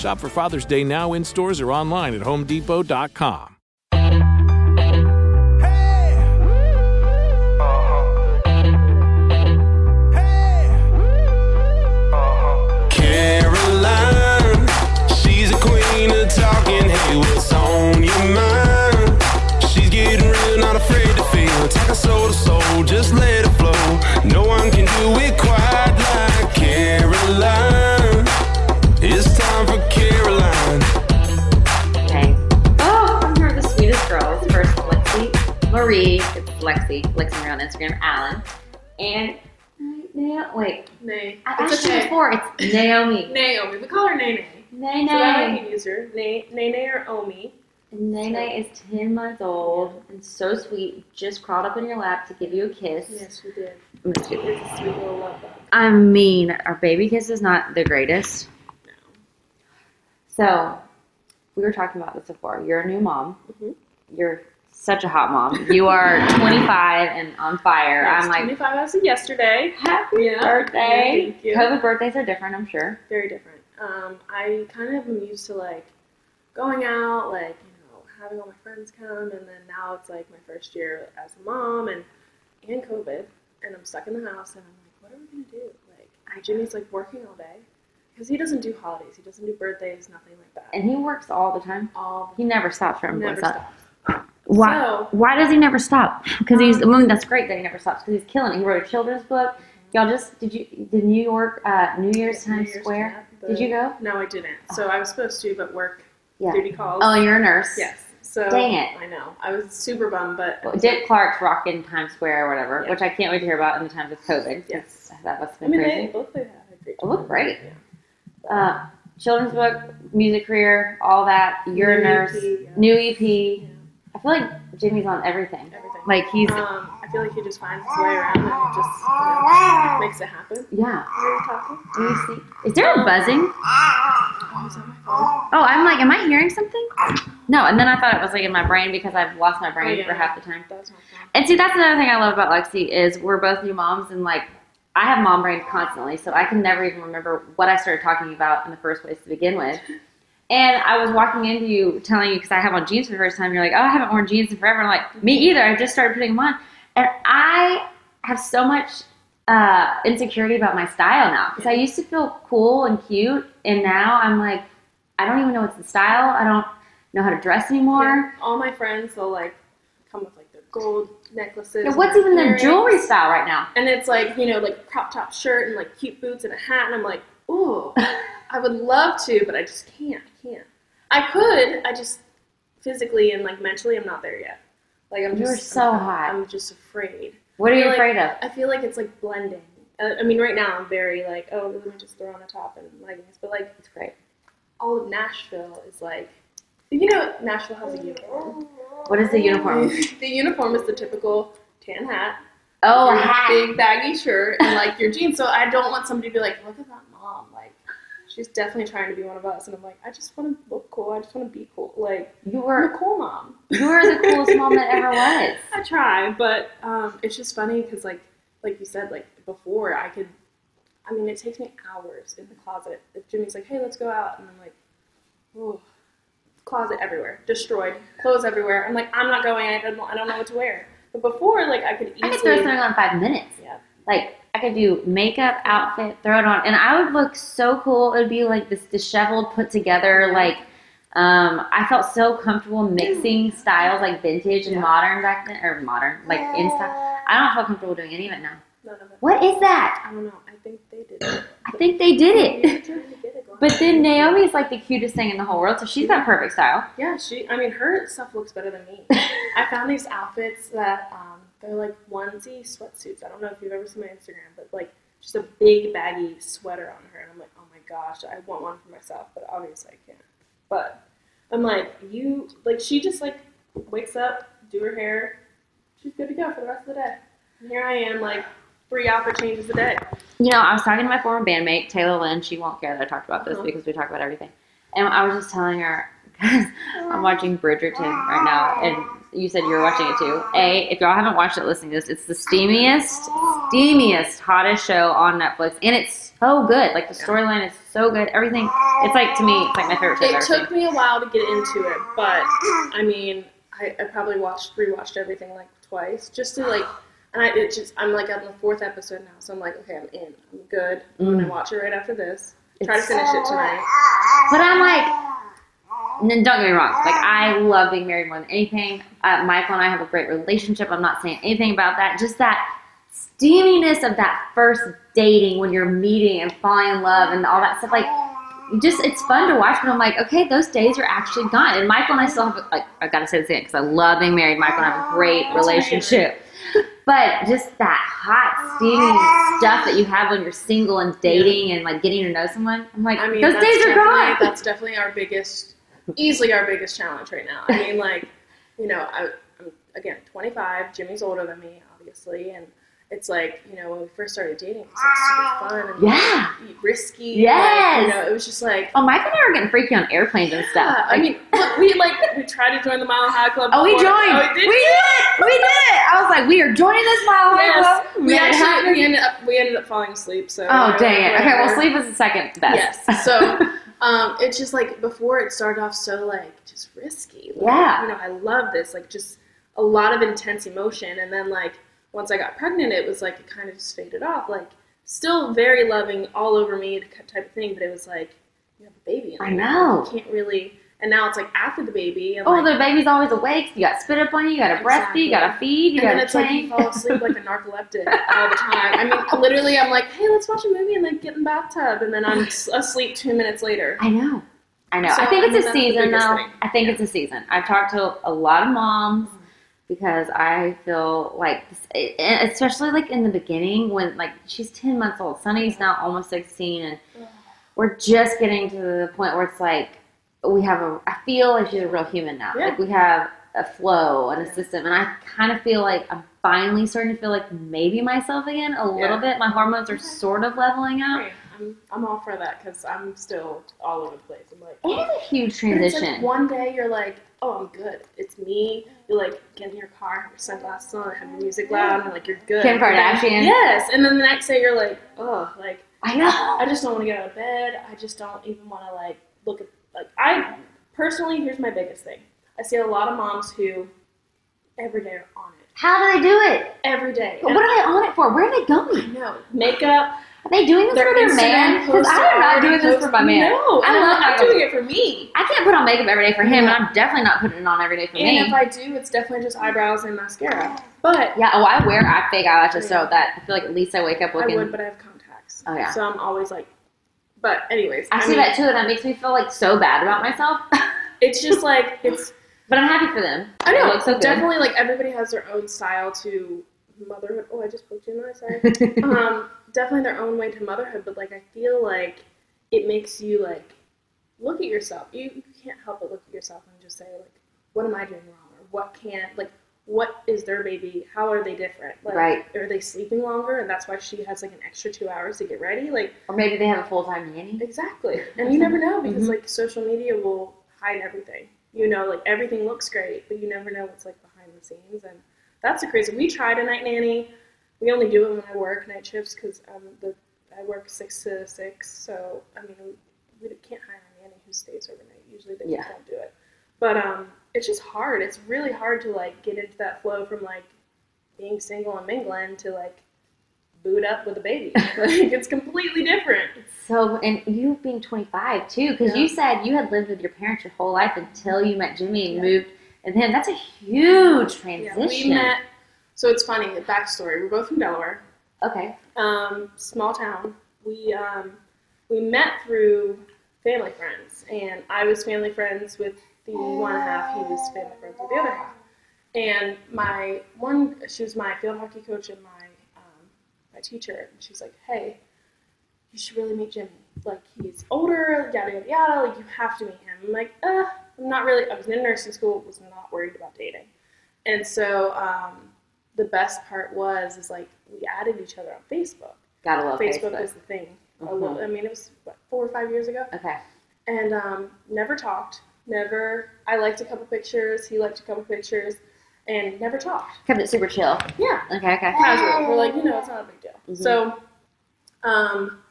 Shop for Father's Day now in stores or online at homedepot.com. She's a queen of talking. Hey, what's on your mind? She's getting real, not afraid to feel. Talking soul to soul, just let it flow. No one can do it quite like Caroline. Marie. It's Lexi. Lexi Marie on Instagram. Alan. And, yeah, wait. Nay. I It's asked you before. It's Naomi. Naomi. We call her Nene. Nay, So I Nay. can use her. Nay, Nene or Omi. And Nene is 10 months old and so sweet. Just crawled up in your lap to give you a kiss. Yes, we did. I'm gonna do- It's a sweet little love bug. I mean, our baby kiss is not the greatest. No. So, we were talking about this before. You're a new mom. Mhm. You're such a hot mom. You are 25 and on fire. Yes, I'm like, 25 as of yesterday. happy Yeah. birthday. Thank you. COVID birthdays are different, I'm sure. Very different. Um, I kind of am used to like going out, like, you know, having all my friends come, and then now it's like my first year as a mom and, and COVID, and I'm stuck in the house, and I'm like, what are we going to do? Like, Jimmy's like working all day because he doesn't do holidays, he doesn't do birthdays, nothing like that. And he works all the time. all He never stops from never voice stops. Why? So- why does he never stop? Because he's. I mean, that's great that he never stops because he's killing it. He wrote a children's book. Y'all just did you the New York uh, New Year's New Times Year's Square? Did you go? No, I didn't. So I was supposed to, but work Yeah. duty calls. Oh, you're a nurse. yes. So Dang it. I know. I was super bummed, but Well, Dick Clark's rocking Times Square or whatever, Yeah. which I can't wait to hear about in the times of COVID. Yes. That must have I been mean, crazy. they both they had a great It looked great. Yeah. uh, children's book, music career, all that. You're a nurse, EP, yeah. new EP. I feel like Jimmy's on everything. Everything. Like he's Um, I feel like he just finds his way around and it just you makes it happen. yeah. Are you talking? Let me see. Is there a buzzing? Oh, is that my phone? Oh, I'm like, am I hearing something? No, and then I thought it was like in my brain because I've lost my brain Oh, yeah. for half the time. That was my phone. And see, that's another thing I love about Lexi is we're both new moms, and like I have mom brain constantly, so I can never even remember what I started talking about in the first place to begin with. And I was walking into you telling you because I have on jeans for the first time. You're like, oh, I haven't worn jeans in forever. And I'm like, me either. I just started putting them on, and I have so much uh, insecurity about my style now because I used to feel cool and cute, and now I'm like, I don't even know what's the style. I don't know how to dress anymore. Yeah. All my friends, they'll like come with like their gold necklaces. And what's even their jewelry style right now? And it's like, you know, like crop top shirt and like cute boots and a hat. And I'm like, ooh, I would love to, but I just can't. I can't. I could. I just physically and like mentally, I'm not there yet. Like I'm You're just so I'm, hot. I'm just afraid. What are you like- afraid of? I feel like it's like blending. Uh, I mean, right now I'm very like, oh, let me just throw on a top and leggings. But like, It's great. all of Nashville is like, you know, Nashville has a uniform. What is the uniform? the uniform is the typical tan hat, Oh, a hat. big baggy shirt, and like your jeans. So I don't want somebody to be like, look at that she's definitely trying to be one of us, and I'm like, I just want to look cool. I just want to be cool. Like You I'm a cool mom. you were the coolest mom that ever was. I try, but um, it's just funny because, like, like you said, like before, I could. I mean, it takes me hours in the closet. If Jimmy's like, "Hey, let's go out," and I'm like, "Oh, closet everywhere, destroyed, clothes everywhere." I'm like, "I'm not going. I don't. I don't know what to wear." But before, like, I could I could throw something on in five minutes. Yeah. Like I could do makeup, outfit, throw it on, and I would look so cool. It would be like this disheveled, put together, like um, I felt so comfortable mixing styles like vintage and Yeah. modern back then, or modern, like in style. I don't feel comfortable doing any of it now. None of it. What is that? I don't know. I think they did. it. I think they did it. trying to get it going. But then Naomi is like the cutest thing in the whole world, so she's got perfect style. Yeah, she. I mean, her stuff looks better than me. I found these outfits that um, they're like onesie sweatsuits. I don't know if you've ever seen my Instagram, but like just a big baggy sweater on her, and I'm like, oh my gosh, I want one for myself, but obviously I can't. But I'm like, you like she just like wakes up, do her hair, she's good to go for the rest of the day. And here I am, like three outfit changes a day. You know, I was talking to my former bandmate, Tayla Lynn. She won't care that I talked about this Uh-huh. because we talk about everything. And I was just telling her, because I'm watching Bridgerton right now, and you said you were watching it too. A, if y'all haven't watched it, listen to this. It's the steamiest, steamiest, hottest show on Netflix, and it's so good. Like the storyline is so good. Everything. It's like to me, it's like my favorite show. It took me a while to get into it, but I mean, I, I probably watched rewatched everything like twice just to like, and I it just I'm like on the fourth episode now, so I'm like, okay, I'm in, I'm good. I'm gonna mm. watch it right after this. Try to It's- finish it tonight. But I'm like, don't get me wrong. Like ah. I love being married more than anything. Uh, Michael and I have a great relationship. I'm not saying anything about that. Just that steaminess of that first dating when you're meeting and falling in love and all that stuff. Like, just it's fun to watch. But I'm like, okay, those days are actually gone. And Michael and I still have like I gotta say this again because I love being married. Michael and I have a great ah. relationship. But just that hot, steamy ah. stuff that you have when you're single and dating and like getting to know someone, I'm like, I mean, those days are gone. That's definitely our biggest, easily our biggest challenge right now. I mean, like, you know, I, I'm again 25. Jimmy's older than me, obviously, and it's like, you know, when we first started dating, it was like super fun and Yeah. like, risky. Yes. Like, you know, it was just like. Oh, Mike and I were getting freaky on airplanes and stuff. Yeah, I mean, look, we like we tried to join the Mile High Club. oh, we joined. Oh, we did. We did. We did it. I was like, we are joining this mile high Yes, club. we it actually we ended up we ended up falling asleep. So Oh, dang it. Okay, well, sleep is the second best. Yes. So um, it's just like before it started off so like just risky. Like, Yeah. You know, I love this. Like just a lot of intense emotion, and then like once I got pregnant, it was like it kind of just faded off. Like still very loving, all over me type of thing, but it was like you have a baby. I know. You can't really. And now it's like after the baby, and Oh, like, the baby's always awake. You got spit up on you. You got to breastfeed. You got to feed. You got it's to like you fall asleep like a narcoleptic all the time. I mean, literally, I'm like, hey, let's watch a movie and then get in the bathtub, and then I'm asleep two minutes later. I know. I know. So, I think I it's mean, a season, though. thing. I think it's a season. I've talked to a lot of moms mm-hmm. because I feel like, this, eh, eh, especially like in the beginning when like she's ten months old. Sunny's now almost sixteen, and we're just getting to the point where it's like we have a. I feel like she's a real human now. Yeah. Like we have a flow and a system, and I kind of feel like I'm finally starting to feel like maybe myself again a little Yeah. bit. My hormones are sort of leveling out. Right. I'm, I'm all for that because I'm still all over the place. I'm like, It is a huge it's like transition. one day you're like, oh, I'm good. It's me. You're like get in your car, have your sunglasses on, have your music loud, and like you're good. Kim And then- Kardashian. Yes, and then the next day you're like, oh, like I know. I just don't want to get out of bed. I just don't even want to like look at like I personally. Here's my biggest thing. I see a lot of moms who every day are on it. How do they do it? Every day. What are they on it for? Where are they going? No. makeup. Are they doing this for their man? Because I'm not doing this for my man. No, I and love I'm my doing it for me. I can't put on makeup every day for him, Yeah. and I'm definitely not putting it on every day for And me. if I do, it's definitely just eyebrows and mascara. But yeah, oh, I wear fake eyelashes so that I feel like at least I wake up with I would, but I have contacts. Oh, yeah. So I'm always like. But anyways, I, see mean, that too, and that makes me feel like so bad about myself. It's just like it's. but I'm happy for them. I know. so good. definitely, like everybody has their own style to motherhood. Oh, I just poked you in the eye. Sorry. um, definitely their own way to motherhood, but like I feel like it makes you like look at yourself. You, you can't help but look at yourself and just say like, what am I doing wrong, or what can't like what is their baby? How are they different? Like, Right. Are they sleeping longer, and that's why she has like an extra two hours to get ready? Like, Or maybe they have a full time nanny. exactly. And you never know because Mhm. like social media will hide everything. You know, like everything looks great, but you never know what's like behind the scenes, and that's the crazy. We tried a night nanny. We only do it when I work night shifts because um, the I work six to six. So I mean, we, we can't hire a nanny who stays overnight. Usually they yeah. don't do it. But um, it's just hard. It's really hard to like get into that flow from like being single and mingling to like boot up with a baby. like it's completely different. So, and you being 25 too, because Yeah. you said you had lived with your parents your whole life until you met Jimmy and Yeah. moved, and then that's a huge Yeah, transition. we met. So it's funny. The backstory. We're both from Delaware. Okay. um, small town. We um, we met through family friends, and I was family friends with the one half. He was family friends with the other half. And my one, she was my field hockey coach and my um, my teacher. And she's like, "Hey, you should really meet Jimmy. Like he's older, yada yada yada. Like you have to meet him." I'm like, "Uh, I'm not really." I was in nursing school, was not worried about dating, and so um, the best part was is like we added each other on Facebook. Gotta love Facebook, Facebook. was the thing. a Mhm. little- I mean, it was what four or five years ago, Okay. and um, never talked. Never. I liked a couple pictures. He liked a couple pictures, and never talked. Kept it super chill. Yeah, Okay. Okay. casual. We're like, you know, it's not a big deal. Mhm. So, um,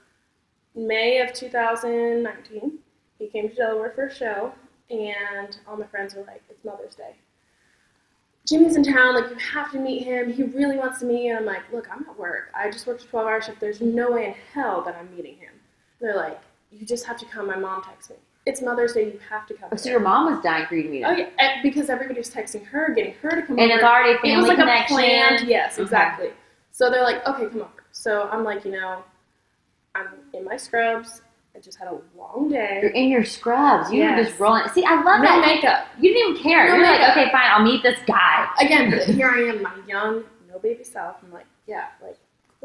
May of 2019, he came to Delaware for a show, and all my friends were like, "It's Mother's Day. Jimmy's in town. Like, you have to meet him. He really wants to meet you." I'm like, "Look, I'm at work. I just worked a 12-hour shift. There's no way in hell that I'm meeting him." They're like, "You just have to come." My mom texts me. It's Mother's Day. You have to come. Oh, so your mom was dying for you to meet. Oh yeah, because everybody was texting her, getting her to come And over. it's already family it was like connection. a planned. Yes, Okay. exactly. So they're like, okay, come over. So I'm like, you know, I'm in my scrubs. I just had a long day. You're in your scrubs. You were Yes. just rolling. See, I love No that. makeup. You didn't even care. No You're like, okay, fine. I'll meet this guy. Again, here I am, my young, no baby self. I'm like, yeah, like.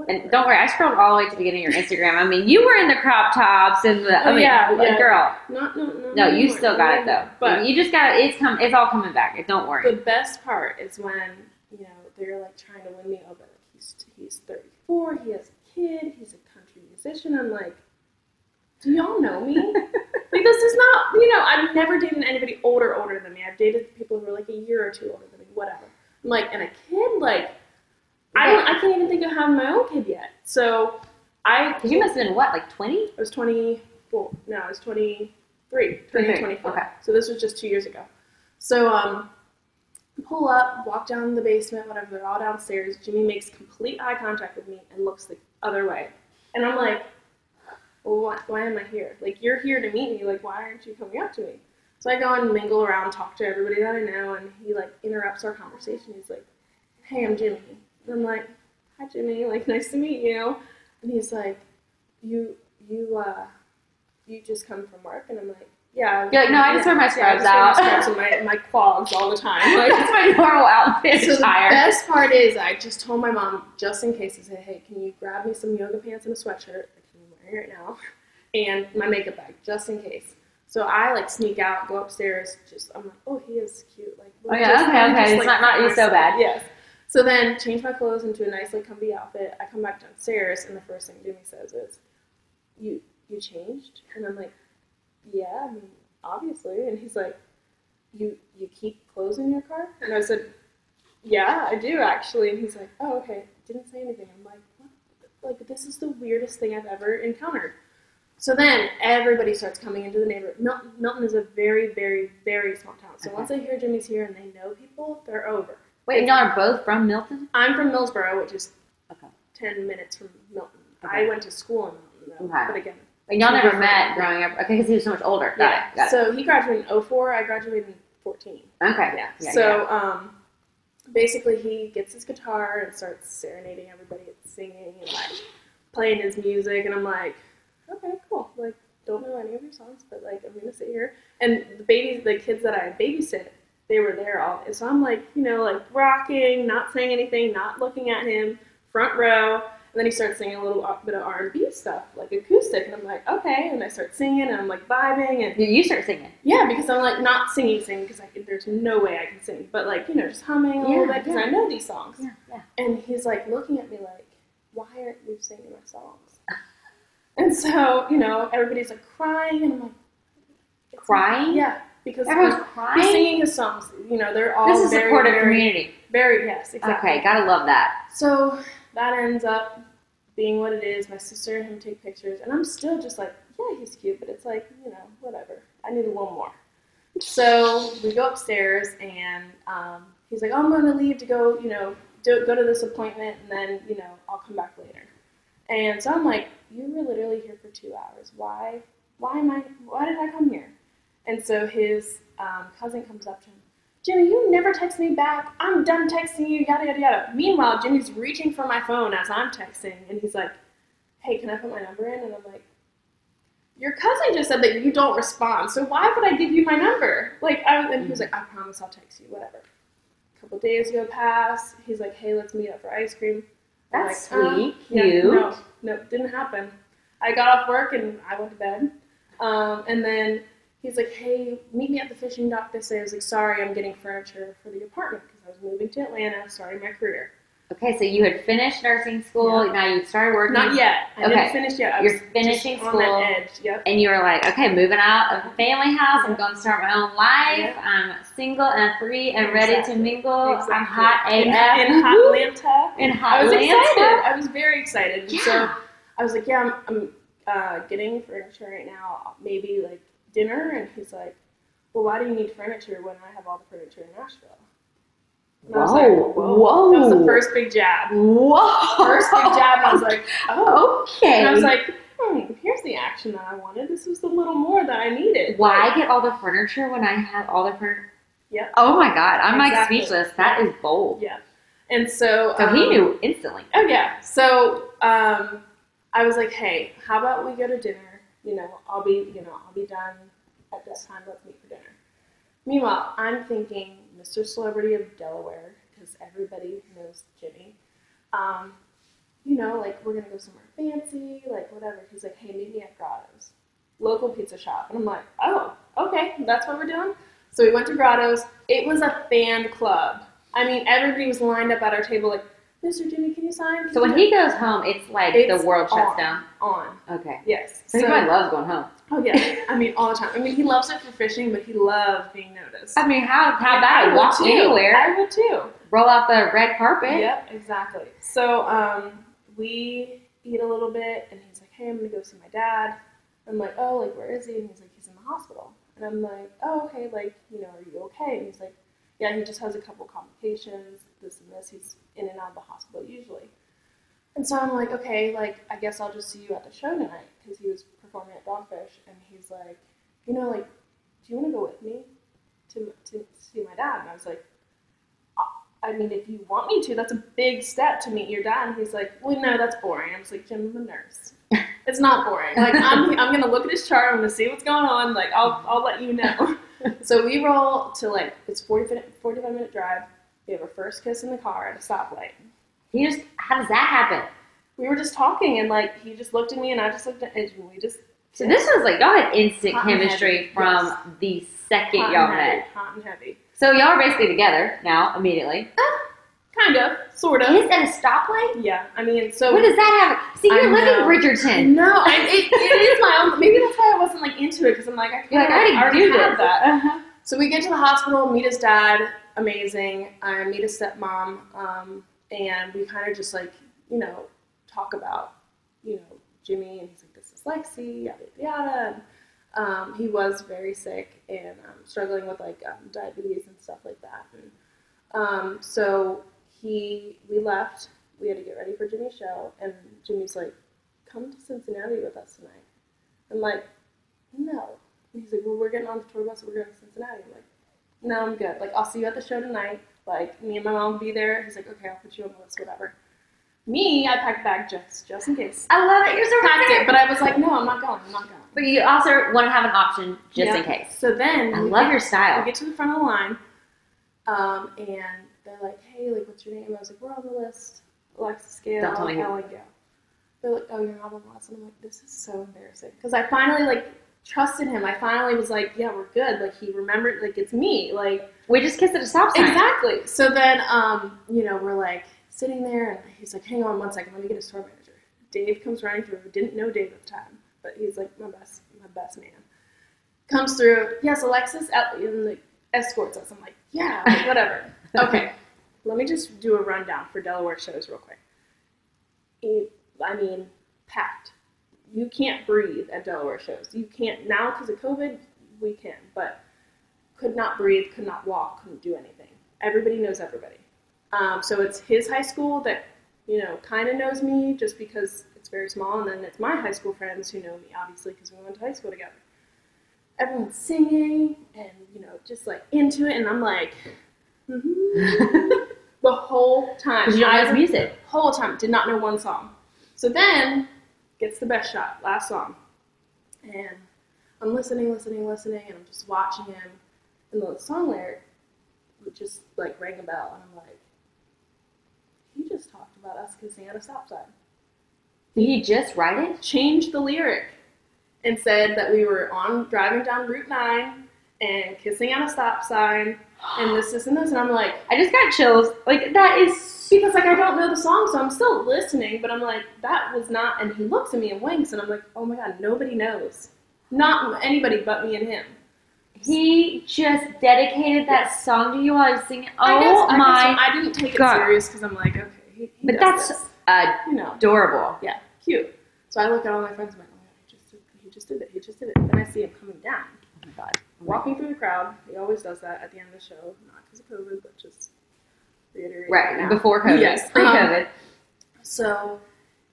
And don't worry, I scrolled all the way to the beginning of your Instagram. I mean, you were in the crop tops and the. I Oh, mean, yeah, yeah. girl. Not, no, no. No, you still got it though. But you just got it's come. It's all coming back. Don't worry. The best part is when you know they're like trying to win me over. Like he's he's 34, he has a kid, he's a country musician. I'm like, do y'all know me? like this is not you know I've never dated anybody older older than me. I've dated people who are like a year or two older than me. Whatever. I'm like, and a kid like I don't I can't even think of having my own kid yet. So I Because you must have been what, like twenty? I was 24. No, I was 23. Turning 23, 24. okay. So this was just two years ago. So um, pull up, walk down the basement, whatever. They're all downstairs. Jimmy makes complete eye contact with me and looks the other way. And I'm like, well, why, why am I here? Like, you're here to meet me. Like, why aren't you coming up to me? So I go and mingle around, talk to everybody that I know, and he like interrupts our conversation. He's like, "Hey, I'm Jimmy." And I'm like, "Hi, Jimmy. Like, nice to meet you." And he's like, "You, you, uh, you just come from work?" And I'm like, "Yeah." You're like, "No, I just wear my scrubs I out." my scrubs and my, my clogs all the time. Like, That's my normal outfit so the best part is, I just told my mom, just in case, I said, "Hey, can you grab me some yoga pants and a sweatshirt I'm wearing right now, and my makeup bag, just in case." So I like sneak out, go upstairs. Just I'm like, "Oh, he is cute." Like, Oh, yeah, just- okay, I'm okay, just, it's not- not you so bad. Yes. So then change my clothes into a nice, like, comfy outfit. I come back downstairs, and the first thing Jimmy says is, "You, you changed?" And I'm like, "Yeah, I mean, obviously." And he's like, "You, you keep clothes in your car?" And I said, yeah, I do actually. And he's like, oh, okay. Didn't say anything. I'm like, what? Like, this is the weirdest thing I've ever encountered. So then everybody starts coming into the neighborhood. Milton, Milton is a very, very, very small town. So Okay. once they hear Jimmy's here and they know people, they're over. Wait, and y'all are both from Milton? I'm from Millsboro, which is Okay. 10 minutes from Milton. Okay. I went to school in Milton, though. Okay. But again, And y'all never met growing up. Okay, because he was so much older. Got yeah. it. Got So he graduated in 04. I graduated in 14. Okay. Yeah. yeah so um, basically, he gets his guitar and starts serenading everybody and singing and like playing his music, and I'm like, okay, cool. Like, don't know any of your songs, but like, I'm gonna sit here. And the babies, the kids that I babysit, they were there all. So I'm like, you know, like rocking, not saying anything, not looking at him, front row. And then he starts singing a little uh, bit of R and B stuff, like acoustic, and I'm like, okay. And I start singing, and I'm like vibing, and you start singing? yeah, because I'm like not singing, singing, because I can, there's no way I can sing, but like you know, just humming a little bit because yeah. I know these songs. Yeah, yeah. And he's like looking at me like, why aren't you singing my songs? And so you know, everybody's like crying, and I'm like, Crying? Yeah, because Everyone's he's- crying? He's singing his songs. You know, they're all This is very, supportive very, community. very yes, exactly. Okay, gotta love that. So that ends up being what it is. My sister and him take pictures, and I'm still just like, yeah, he's cute, but it's like, you know, whatever. I need a little more. So we go upstairs, and um, he's like, oh, I'm going to leave to go, you know, do, go to this appointment, and then, you know, I'll come back later. And so I'm like, you were literally here for two hours. Why? Why am I? Why did I come here? And so his um, cousin comes up to him. Jimmy, you never text me back. I'm done texting you, yada, yada, yada. Meanwhile, Jimmy's reaching for my phone as I'm texting, and he's like, hey, can I put my number in? And I'm like, your cousin just said that you don't respond, so why would I give you my number? Like, I, and he was like, I promise I'll text you, whatever. A couple days go past. He's like, hey, let's meet up for ice cream. I'm That's like, "Uh, sweet, yeah, cute. no, no, didn't happen. I got off work and I went to bed. Um, and then he's like, hey, meet me at the fishing dock this day. I was like, sorry, I'm getting furniture for the apartment because I was moving to Atlanta, starting my career. Okay, so you had finished nursing school. Yeah. Now you started working. Not yet. I Okay. didn't finish yet. I You're was finishing school. on that edge. Yep. And you were like, okay, moving out of the family house. I'm going to start my own life. Yeah. I'm single and free and ready to Exactly. mingle. I'm Exactly. hot AF. in, in hot Atlanta. In hot I was Atlanta. excited. I was very excited. And So I was like, yeah, I'm, I'm uh, getting furniture right now. Maybe like dinner. And he's like, well, why do you need furniture when I have all the furniture in Nashville? And I was like, Whoa. Whoa. That was the first big jab. Whoa. First big jab. And I was like, oh. okay. And I was like, hmm, here's the action that I wanted. This was a little more that I needed. why get all the furniture when I have all the furniture? Yeah. Oh my god, I'm like Exactly. speechless. That is bold. Yeah. And so. So he um, knew instantly. Oh yeah. So um, I was like, hey, how about we go to dinner? You know, I'll be, you know, I'll be done at this time. Let's meet for dinner. Meanwhile, I'm thinking Mr. Celebrity of Delaware because everybody knows Jimmy. Um, you know, like we're gonna go somewhere fancy, like whatever. He's like, hey, meet me at Grotto's, local pizza shop, and I'm like, oh, okay, that's what we're doing. So we went to Grotto's. It was a fan club. I mean, everybody was lined up at our table, like, Mr. Jimmy, can you sign? Can So you when do-" he goes home, it's like It's the world shuts on. down. on, Okay. yes. So he probably loves going home. oh yeah, I mean all the time. I mean, he loves it for fishing, but he loves being noticed. I mean, how how bad? I Walk too. anywhere, I would too. roll out the red carpet. Yep, exactly. So um, we eat a little bit, and he's like, "Hey, I'm gonna go see my dad." I'm like, "Oh, like where is he?" And he's like, "He's in the hospital." And I'm like, "Oh, okay. Like, you know, are you okay?" And he's like, "Yeah, he just has a couple complications, this and this. He's in and out of the hospital usually." And so I'm like, "Okay, like I guess I'll just see you at the show tonight," because he was performing at Dogfish, and he's like, "You know, like, do you want to go with me to to see my dad?" And I was like. I mean, if you want me to, that's a big step to meet your dad. And he's like, well, no, that's boring. I was like, Jim, I'm a nurse. It's not boring. Like, I'm, I'm going to look at his chart. I'm going to see what's going on. Like, I'll, I'll let you know. so we roll to like, it's 40 minute, 45 minute drive. We have our first kiss in the car at a stoplight. He just how does that happen? We were just talking and like, he just looked at me and I just looked at him and we just. So this was like y'all had instant Hot chemistry from yes. the second hot y'all heavy, met. Hot and heavy. So y'all are basically together now immediately. Kind of, sort of. Is that a stoplight? Yeah, I mean, so. What does that have? See, you're living know. Bridgerton. No, I, it, it is my own. Maybe that's why I wasn't like into it because I'm like, I, You're like, kinda I already do have this. that. Uh-huh. So we get to the hospital, meet his dad, amazing. I meet a stepmom, um, and we kind of just like, you know, talk about, you know, Jimmy, and he's like, this is Lexi, yada yada. yada. And, um, he was very sick and um, struggling with like um, diabetes and stuff like that. And um, so he, we left. We had to get ready for Jimmy's show, and Jimmy's like, "Come to Cincinnati with us tonight." I'm like, "No." And he's like, "Well, we're getting on the tour bus. We're going to Cincinnati." I'm like, "No, I'm good. Like, I'll see you at the show tonight. Like, me and my mom will be there." He's like, "Okay, I'll put you on the list, whatever." Me, I packed a bag just just in case. I love it. You're so Packed it, but I was like, "No, I'm not going. I'm not going." But you also want to have an option just Yeah. in case. So then I love get- your style. We get to the front of the line, um, and they're like, "Hey, like, what's your name?" I was like, "We're on the list." Alexis Gale, Don't tell me Ellen they're like, oh, you're not on the list. And I'm like, this is so embarrassing because I finally like trusted him. I finally was like, yeah, we're good. Like he remembered, like it's me. Like We just kissed at a stop sign. exactly. So then, um, you know, we're like sitting there, and he's like, hang on one second, let me get a store manager. Dave comes running through. Didn't know Dave at the time, but he's like my best, my best man. Comes through. Yes, Alexis out and like escorts us. I'm like, yeah, like, whatever. okay, let me just do a rundown for Delaware shows real quick. It- I mean, packed. You can't breathe at Delaware shows. You can't now because of COVID. We can, but could not breathe, could not walk, couldn't do anything. Everybody knows everybody. Um, so it's his high school that you know kind of knows me just because it's very small, and then it's my high school friends who know me obviously because we went to high school together. Everyone's singing and you know just like into it, and I'm like mhm. the whole time. Because you don't know music. whole time did not know one song. So then gets the best shot, last song, and I'm listening, listening, listening, and I'm just watching him, and the song lyric just like rang a bell, and I'm like, he just talked about us kissing at a stop sign. Did he just write it? Changed the lyric and said that we were on driving down Route Nine and kissing at a stop sign, and this, this, and this, and I'm like. I just got chills. Like that is because like I don't know the song, so I'm still listening, but I'm like, that was not. And he looks at me and winks, and I'm like, oh my god, nobody knows, not anybody but me and him. he just dedicated that song to you while I was singing. I guess- Oh I guess my! I didn't take God. it serious because I'm like, okay, he, he But that's this. uh, you know, adorable. yeah, cute. So I look at all my friends, I'm like, oh my god, he just did, he just did it, he just did it. Then I see him coming down, Oh my god! walking through the crowd. He always does that at the end of the show, not because of COVID, but just reiterating. Right now. before COVID, Yes, pre-COVID. Um, so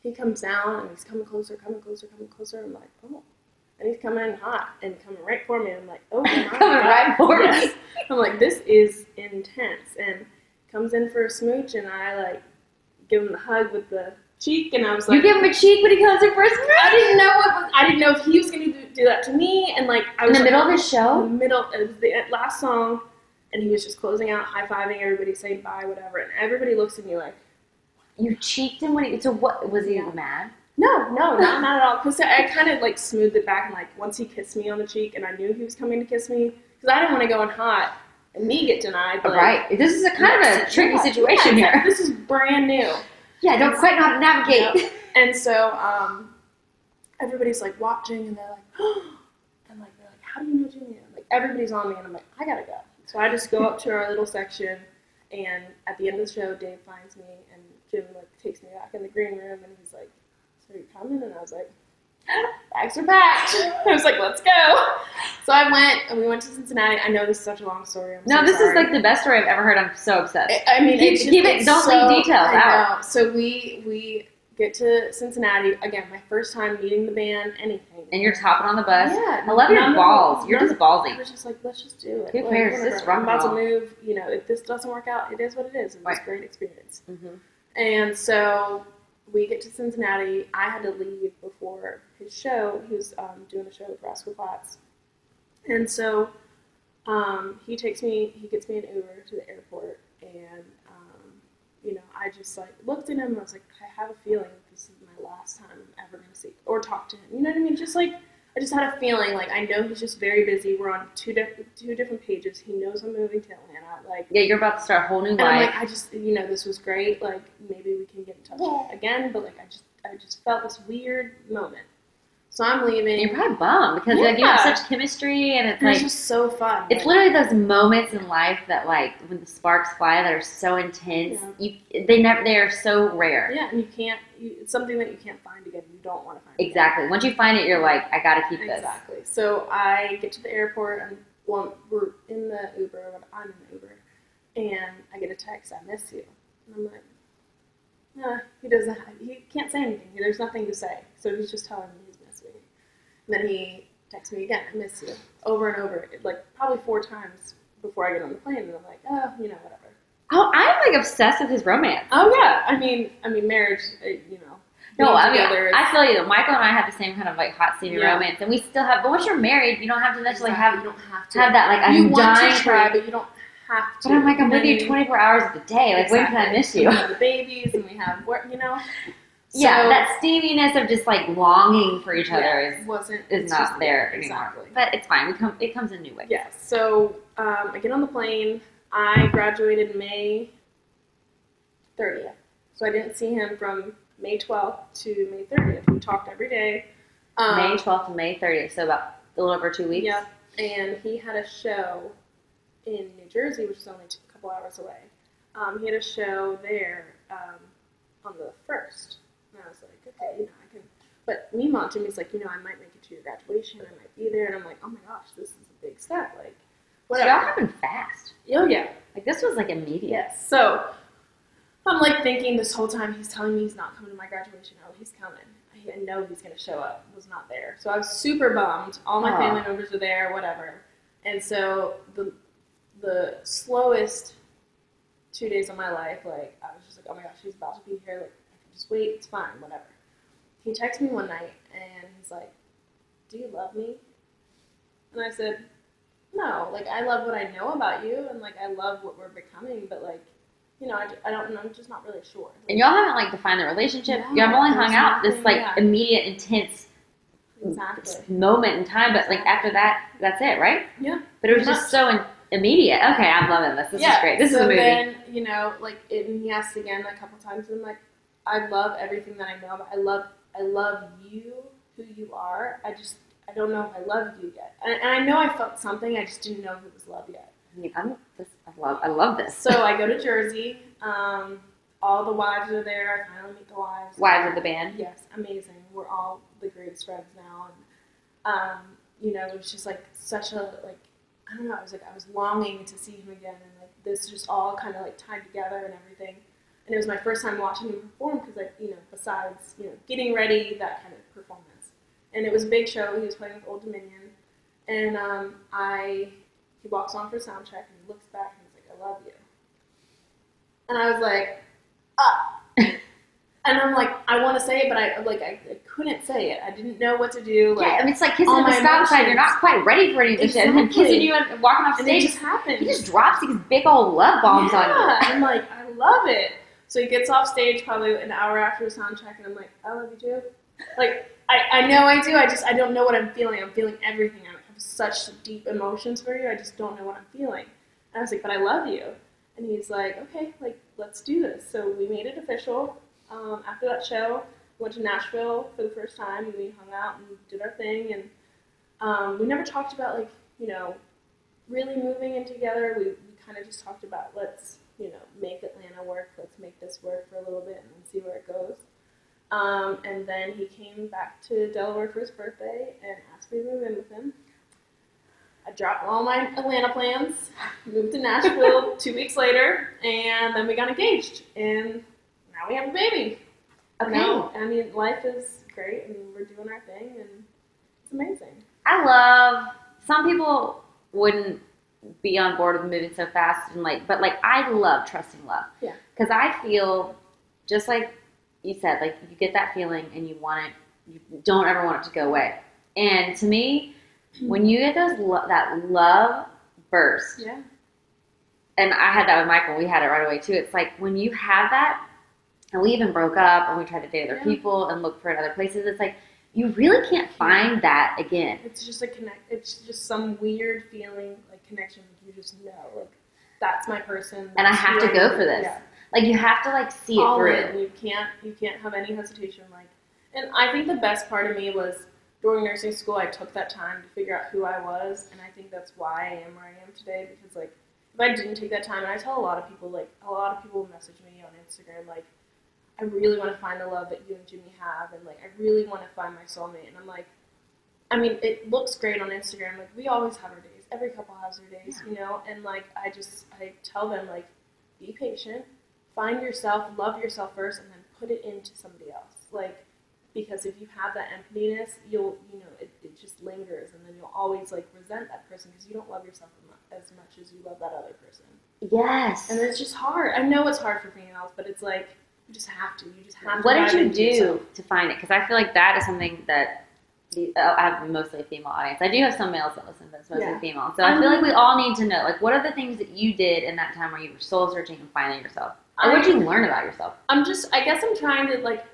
he comes down and he's coming closer, coming closer, coming closer. I'm like, oh. And he's coming in hot and coming right for me. I'm like, oh my Coming God. right for me. I'm like, this is intense. And comes in for a smooch and I like give him the hug with the cheek and I was like, you give him a cheek when he comes in first. I didn't know what was, I didn't know if he was gonna do, do that to me and like I was in the like, middle of his in the show. middle was the last song and he was just closing out, high fiving everybody, saying bye, whatever, and everybody looks at me like You cheeked him when he. So what was he mad? No, no, not, not at all. Because I kind of like smoothed it back and like once he kissed me on the cheek and I knew he was coming to kiss me because I didn't want to go in hot and me get denied. but, like, right. This is a kind of a tricky yeah, situation yeah, here. This is brand new. Yeah, don't quite know how to navigate. And so um, everybody's like watching and they're like, and like they're like, how do you know Julian? Like everybody's on me and I'm like, I gotta go. So I just go up to our little section and at the end of the show, Dave finds me and Jim like takes me back in the green room and he's like, so are you coming? And I was like, ah, bags are packed. I was like, let's go. So I went and we went to Cincinnati. I know this is such a long story. I'm No, so this sorry. is like the best story I've ever heard. I'm so obsessed. I- I mean, it's just, keep it- don't so, leave details out. So we we get to Cincinnati again. My first time meeting the band, anything. and you're topping on the bus. Yeah, I love your balls. You're just I ballsy. was just like, let's just do it. Who Like, cares? whatever. This rock I'm about to move. You know, if this doesn't work out, it is what it is. It was Right. a great experience. Mhm. And so we get to Cincinnati. I had to leave before his show. He was um, doing a show with Rascal Flatts. And so um, he takes me, he gets me an Uber to the airport. And, you know, I just like looked at him and I was like, I have a feeling this is my last time I'm ever going to see or talk to him. You know what I mean? Just like, I just had a feeling like I know he's just very busy. We're on two, different two different pages. He knows I'm moving to Atlanta. Like, Yeah, you're about to start a whole new and I'm life. like, I just, you know, this was great. Like, maybe we can get in touch again. But like, I just, I just felt this weird moment. So I'm leaving. you're probably bummed because like you have such chemistry, and it's and it's like just so fun. it's Like, literally those moments in life that like when the sparks fly that are so intense. Yeah. You they never they are so rare. yeah, and you can't. You, it's something that you can't find again. You don't want to find. again. Exactly. Once you find it, you're like, I gotta keep this. Exactly. So I get to the airport and well, we're in the Uber. But I'm in the Uber, and I get a text. I miss you. And I'm like, nah. He doesn't. He can't say anything. There's nothing to say. So he's just telling me he's missed me. And then he texts me again. I miss you. Over and over, like probably four times before I get on the plane. And I'm like, oh, you know, whatever. Oh, I'm like obsessed with his romance. Oh yeah. I mean, I mean, marriage. uh, You know. No, I mean, together I feel you. Michael and I have the same kind of like hot steamy Yeah. romance, and we still have. But once you're married, you don't have to necessarily Exactly. have you don't have to have that. Like you I'm want dying to try, but you don't have to. But I'm like, I'm with you 24 hours of the day. Like, when can I miss you? We have the babies, and we have work. You know. Yeah, So- that steaminess of just like longing for each other Yeah, is wasn't is it's not there anymore. Exactly. But it's fine. We come, it comes in new ways. Yes. So um, I get on the plane. I graduated May 30th. So I didn't see him from May 12th to May 30th. We talked every day. Um, May 12th to May 30th, so about a little over two weeks. Yeah. And he had a show in New Jersey, which is only a couple hours away. Um, he had a show there um, on the first. Like, okay, you know, I can. But meanwhile, Jimmy's like, you know, I might make it to your graduation. I might be there. And I'm like, oh my gosh, this is a big step. Like, So y'all happened fast. Oh, yeah. Like this was like immediate. Yes. So I'm like thinking this whole time he's telling me he's not coming to my graduation. Oh, he's coming. I didn't know he's gonna show up. Was not there. So I was super bummed. All my Aw. family members were there. Whatever. And so the the slowest two days of my life, like I was just like, oh my gosh, he's about to be here. Like just wait. It's fine. Whatever. He texted me one night and he's like, "Do you love me?" And I said, no, like I love what I know about you, and like I love what we're becoming, but like, you know, I, I don't, I'm just not really sure. And y'all haven't like defined the relationship. No, y'all have only hung out this like yeah. immediate, intense exactly. moment in time, but like after that, that's it, right? Yeah. But it was Pretty just so in, immediate. Okay, I'm loving this. This yeah. is great. This so is a movie. then, you know, like, it, and he asked again a couple times, and I'm like, I love everything that I know, I love, I love you, who you are. I just, I don't know if I love you yet, and, and I know I felt something. I just didn't know if it was love yet. I mean, I'm this. I love. I love this. So I go to Jersey. Um, all the wives are there. I finally meet the wives. Wives of the band. Yes, amazing. We're all the greatest friends now, and um, you know, it was just like such a like I don't know. I was like I was longing to see him again, and like this just all kind of like tied together and everything. And it was my first time watching him perform because like you know, besides you know getting ready, that kind of performance, and it was a big show. He was playing with Old Dominion, and um, I he walks on for sound check and he looks back and he's like, "I love you," and I was like, "Ah." And I'm like, I want to say it, but I like I, I couldn't say it. I didn't know what to do. Like, yeah, I mean, it's like kissing at the my stop sign. You're not quite ready for any of this shit, and then kissing you and walking off and it just happened. He just drops these big old love bombs on you. yeah. I'm like, I love it. So he gets off stage probably an hour after the sound check, and I'm like, I love you too. Like, I, I know I do. I just I don't know what I'm feeling. I'm feeling everything. I have such deep emotions for you. I just don't know what I'm feeling. And I was like, but I love you. And he's like, okay, like let's do this. So we made it official. Um, after that show, went to Nashville for the first time, and we hung out and did our thing. And um, we never talked about like you know really moving in together. We, we kind of just talked about let's you know make Atlanta work. Let's make this work for a little bit and see where it goes. Um, and then he came back to Delaware for his birthday and asked me to move in with him. I dropped all my Atlanta plans, moved to Nashville two weeks later, and then we got engaged. And now we have a baby. Okay. Now, I mean, life is great, and we're doing our thing, and it's amazing. I love. Some people wouldn't be on board with moving so fast and like, but like I love trusting love. Yeah. Because I feel just like you said, like you get that feeling and you want it. You don't ever want it to go away. And to me, when you get those lo- that love burst, Yeah. and I had that with Michael. We had it right away too. It's like when you have that, and we even broke up and we tried to date other Yeah. people and look for other places. It's like you really can't find that again. It's just a connect. It's just some weird feeling, connection. Like you just know, like that's my person. And I have to go for this. Yeah. Like you have to like see it All through. in. You can't. You can't have any hesitation. Like, and I think the best part of me was during nursing school. I took that time to figure out who I was, and I think that's why I am where I am today. Because like, if I didn't take that time, and I tell a lot of people, like a lot of people message me on Instagram, like, I really want to find the love that you and Jimmy have, and like, I really want to find my soulmate. And I'm like, I mean, it looks great on Instagram. Like, we always have our days. Every couple their days, you know. And like, I just I tell them like, be patient, find yourself, love yourself first, and then put it into somebody else. Like, because if you have that emptiness, you'll you know it, it just lingers, and then you'll always like resent that person because you don't love yourself as much as you love that other person. Yes. And it's just hard. I know it's hard for females, but it's like you just have to. You just have to. what did you do yourself. to find it? Because I feel like that is something that the, uh, I have mostly a female audience. I do have some males that listen, but it's mostly Yeah. female. So I feel like we all need to know, like, what are the things that you did in that time where you were soul searching and finding yourself? Or what did you learn about yourself? I'm just. I guess I'm trying to like.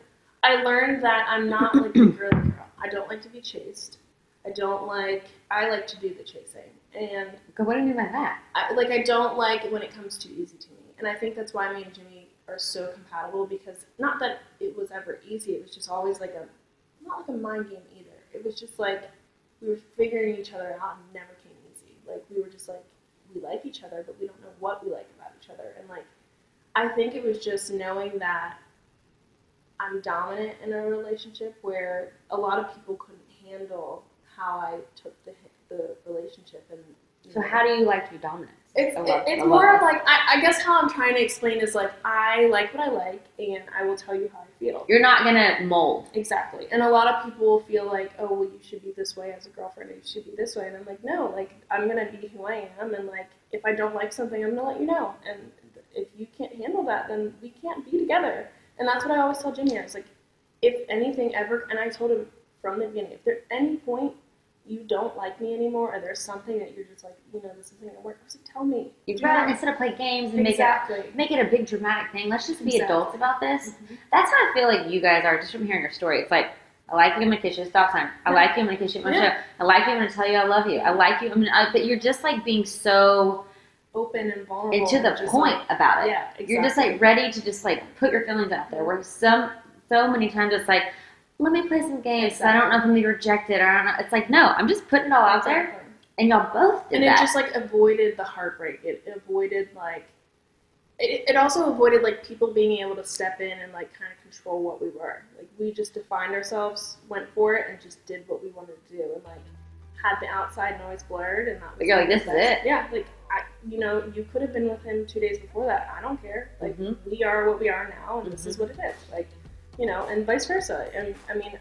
I learned that I'm not like a girly girl. I don't like to be chased. I don't like. I like to do the chasing, and What do you mean by that? I, like I don't like when it comes too easy to me. And I think that's why me and Jimmy are so compatible because not that it was ever easy. It was just always like a not like a mind game. It was just like we were figuring each other out and never came easy. Like we were just like we like each other, but we don't know what we like about each other. And like I think it was just knowing that I'm dominant in a relationship where a lot of people couldn't handle how I took the the relationship and. So know, how do you like to be dominant? It's, it's more of like I, I guess how I'm trying to explain is like I like what I like and I will tell you how I feel. You're not gonna mold. Exactly. And a lot of people feel like, oh, well, you should be this way as a girlfriend, or you should be this way. And I'm like, no, like, I'm going to be who I am. And, like, if I don't like something, I'm going to let you know. And if you can't handle that, then we can't be together. And that's what I always tell Jimmy. I was like, if anything ever, and I told him from the beginning, if there any point you don't like me anymore, or there's something that you're just like, you know, this isn't to work, I like, tell me. You'd Do not- instead of play games and Exactly. make it make it a big dramatic thing. Let's just be Exactly. adults about this. Mhm. That's how I feel like you guys are. Just from hearing your story, it's like I like you. I'm gonna kiss you. Stop time. I like you. I'm gonna kiss you. I'm gonna Yeah. I like you. I'm gonna tell you I love you. I like you. I'm gonna. I, but you're just like being so Open and vulnerable. and to the point like- about it. yeah, You're just like ready to just like put your feelings out there. Where some so many times it's like, let me play some games. I don't know if I'm gonna be rejected or I don't know. It's like no, I'm just putting it all out there. And y'all both did and it that. just like avoided the heartbreak. It avoided like it, it also avoided like people being able to step in and like kind of control what we were. Like we just defined ourselves, went for it, and just did what we wanted to do, and like had the outside noise blurred, and that was But you're like, this is it. Yeah, like I, you know, you could have been with him two days before that. I don't care. Like Mhm. we are what we are now, and this Mm-hmm. is what it is. Like you know, and vice versa. And I mean,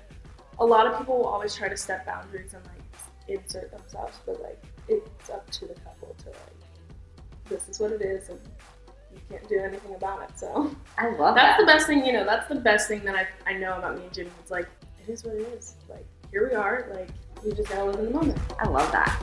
a lot of people will always try to set boundaries and like insert themselves, but like it's up to the couple to like this is what it is and you can't do anything about it. So I love that's that. the best thing, you know, that's the best thing that I, I know about me and Jimmy. It's like it is what it is. Like here we are, like we just gotta live in the moment. I love that.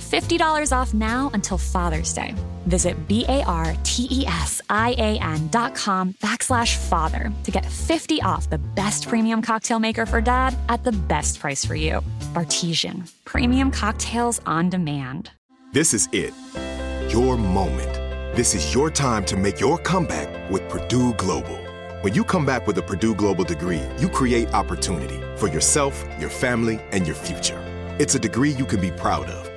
$50 off now until Father's Day. Visit B-A-R-T-E-S-I-A-N dot com backslash father to get 50 off the best premium cocktail maker for dad at the best price for you. Bartesian. Premium cocktails on demand. This is it. Your moment. This is your time to make your comeback with Purdue Global. When you come back with a Purdue Global degree, you create opportunity for yourself, your family, and your future. It's a degree you can be proud of,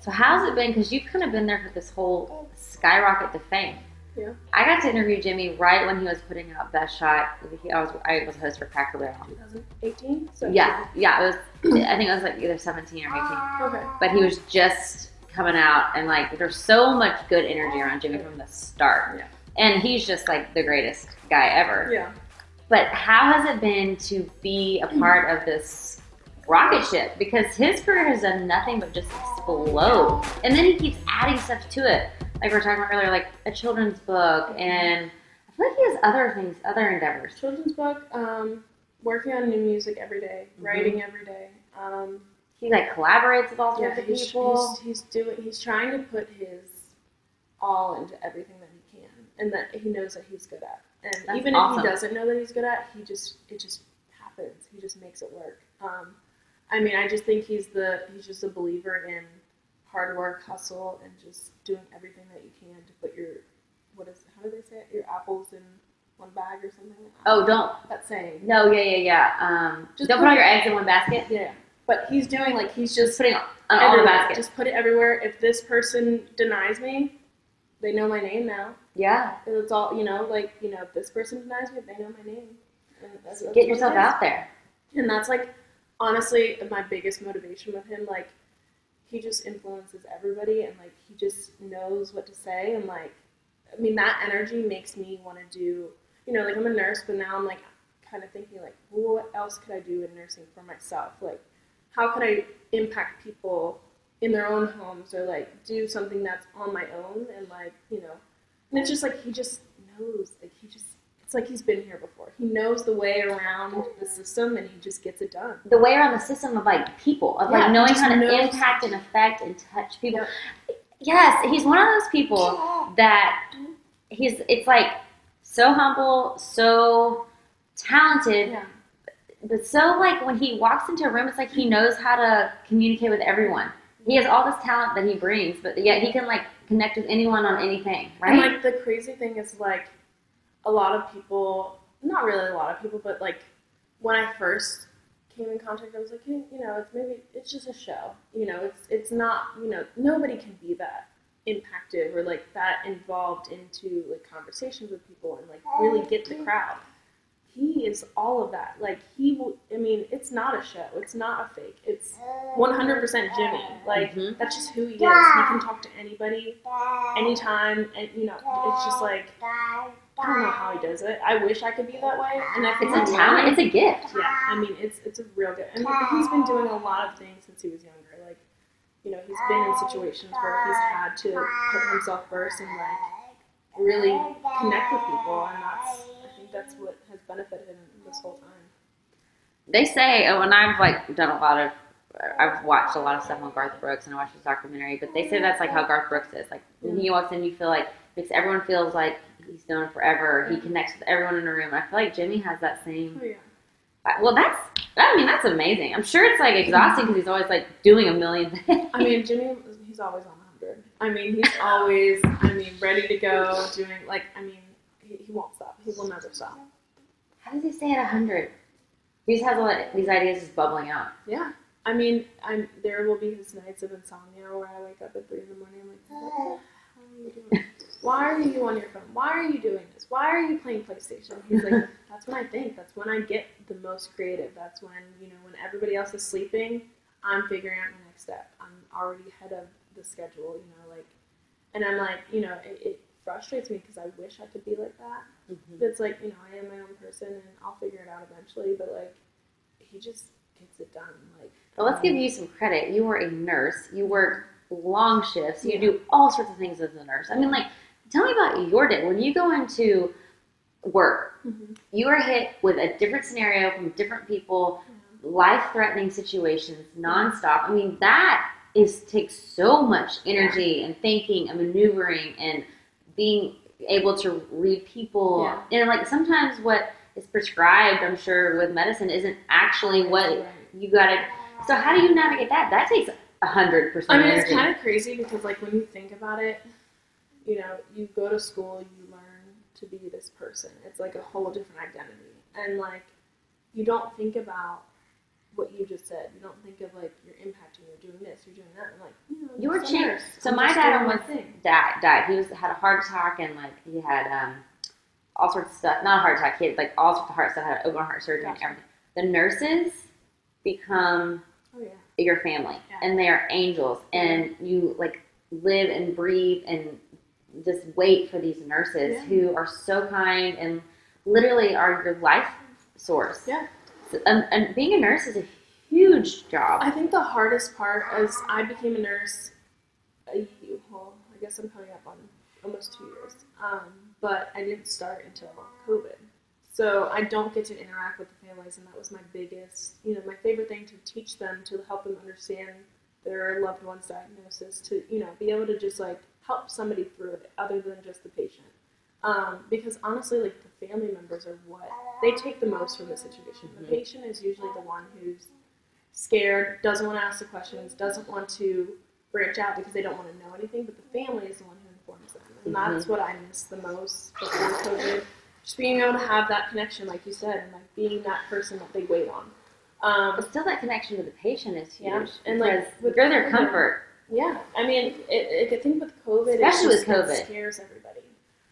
So how's it been? Because you've kind of been there for this whole skyrocket to fame. Yeah. I got to interview Jimmy right when he was putting out Best Shot. He, I was I was host for Cracker Barrel. 2018. So Yeah, yeah. It was. I think it was like either 17 or 18. Ah, okay. But he was just coming out, and like there's so much good energy around Jimmy from the start. Yeah. And he's just like the greatest guy ever. Yeah. But how has it been to be a part of this rocket ship? Because his career has done nothing but just explode. And then he keeps adding stuff to it. Like we were talking about earlier, like a children's book, and I feel like he has other things, other endeavors. Children's book. Um, working on new music every day, writing every day. Um, He like collaborates with all yeah, of he's, people. he's, he's doing. He's trying to put his all into everything that he can, and that he knows that he's good at. And That's even awesome. if he doesn't know that he's good at, he just it just happens. He just makes it work. Um, I mean, I just think he's the he's just a believer in hard work, hustle, and just doing everything that you can to put your what is how do they say it? Your apples in one bag or something. Oh, don't. that saying. No, yeah, yeah, yeah. Um, Just don't put all your eggs in one basket. Yeah, but he's doing like he's Just putting on all the baskets. Just put it everywhere. If this person denies me, they know my name now. yeah. It's all you know. Like you know, if this person denies me, they know my name. And that's, that's Get yourself out there. And that's like honestly my biggest motivation with him. Like he just influences everybody, and like he just knows what to say. And like, I mean, that energy makes me want to do. You know, like I'm a nurse, but now I'm like kind of thinking like, what else could I do in nursing for myself? Like, how could I impact people in their own homes or like do something that's on my own and like you know and it's just like he just knows like he just it's like he's been here before he knows the way around the system and he just gets it done The way around the system of like people, of Yeah, like knowing how to impact and affect and touch people. Yes, he's one of those people that he's. It's like so humble, so talented, yeah but so like when he walks into a room, it's like he knows how to communicate with everyone. He has all this talent that he brings, but yet he can like connect with anyone on anything, right? and like the crazy thing is like a lot of people not really a lot of people but like when i first came in contact i was like you, you know it's maybe it's just a show. You know it's it's not you know nobody can be that impacted or like that involved into like conversations with people and like really get the crowd. He is all of that. Like he will i mean it's not a show. It's not a fake. It's 100% jimmy like Mhm. that's just who he is. He can talk to anybody anytime and you know it's just like i don't know how he does it i wish i could be that way and i it's a I'm talent. It's a gift. yeah i mean it's it's a real good and he's been doing a lot of things since he was younger like you know he's been in situations where he's had to put himself first and like really connect with people and that's i think that's what has benefited him this whole time They say, uh, oh, and I've like done a lot of, I've watched a lot of stuff on Garth Brooks and I watched his documentary, but they say that's like how Garth Brooks is. Like when he mm-hmm. walks in, you feel like makes everyone feels like he's known forever. He connects with everyone in the room. I feel like Jimmy has that same. oh yeah Well, that's. I mean, that's amazing. I'm sure it's like exhausting because he's always like doing a million things. I mean, Jimmy, he's always on 100. I mean, he's always, I mean, ready to go, doing, like, I mean, he, he won't stop. He will never stop. how does he stay at hundred? He just has all that, these ideas just bubbling out. Yeah. I mean, I'm, there will be his nights of insomnia where I wake up at 3 in the morning. I'm like, what the hell are you doing? Why are you on your phone? Why are you doing this? Why are you playing PlayStation? He's like, that's when I think. That's when I get the most creative. That's when, you know, when everybody else is sleeping, I'm figuring out my next step. I'm already ahead of the schedule, you know, like, and I'm like, you know, it, it frustrates me because I wish I could be like that. Mm-hmm. But it's like, you know, I am my own person and I'll figure it out eventually, but like, he just gets it done. Like, Well, let's give um, you some credit. You were a nurse. You work long shifts. You do all sorts of things as a nurse. I mean, like, tell me about your day. When you go into work, mm-hmm. you are hit with a different scenario from different people, life-threatening situations, nonstop. I mean, that is takes so much energy and thinking and maneuvering and being able to read people. Yeah. And like sometimes what is prescribed, I'm sure, with medicine isn't actually what Right. you gotta. So how do you navigate that? That takes a hundred I mean, energy. it's kind of crazy because, like, when you think about it, you know, you go to school, you learn to be this person. It's like a whole different identity. And, like, you don't think about what you just said. You don't think of like you're impacting, you're doing this, you're doing that. I'm like, you know, You were just a changed. So I'm my dad almost died. Died. He was had a heart attack and like he had um all sorts of stuff. Not a heart attack. He had like all sorts of heart stuff. Had open heart surgery and everything. The nurses become Oh yeah. your family, Yeah. and they are angels, and you like live and breathe and just wait for these nurses Yeah. who are so kind and literally are your life source. Yeah. So- and, and being a nurse is a huge job. I think the hardest part is I became a nurse. A, well, I guess I'm coming up on almost two years. Um, but I didn't start until COVID, so I don't get to interact with the families, and that was my biggest, you know, my favorite thing to teach them to help them understand their loved one's diagnosis, to you know, be able to just like help somebody through it, other than just the patient. Um, because honestly, like the family members are what they take the most from the situation. The patient is usually the one who's scared, doesn't want to ask the questions, doesn't want to branch out because they don't want to know anything, but the family is the one who informs them. And that's what I miss the most before COVID. Just being able to have that connection, like you said, and like being that person that they wait on. Um, But still, that connection to the patient is huge. Yeah, and, like, with you're their comfort. Yeah, I mean, it, it, I think with COVID, Especially with COVID. it scares everybody.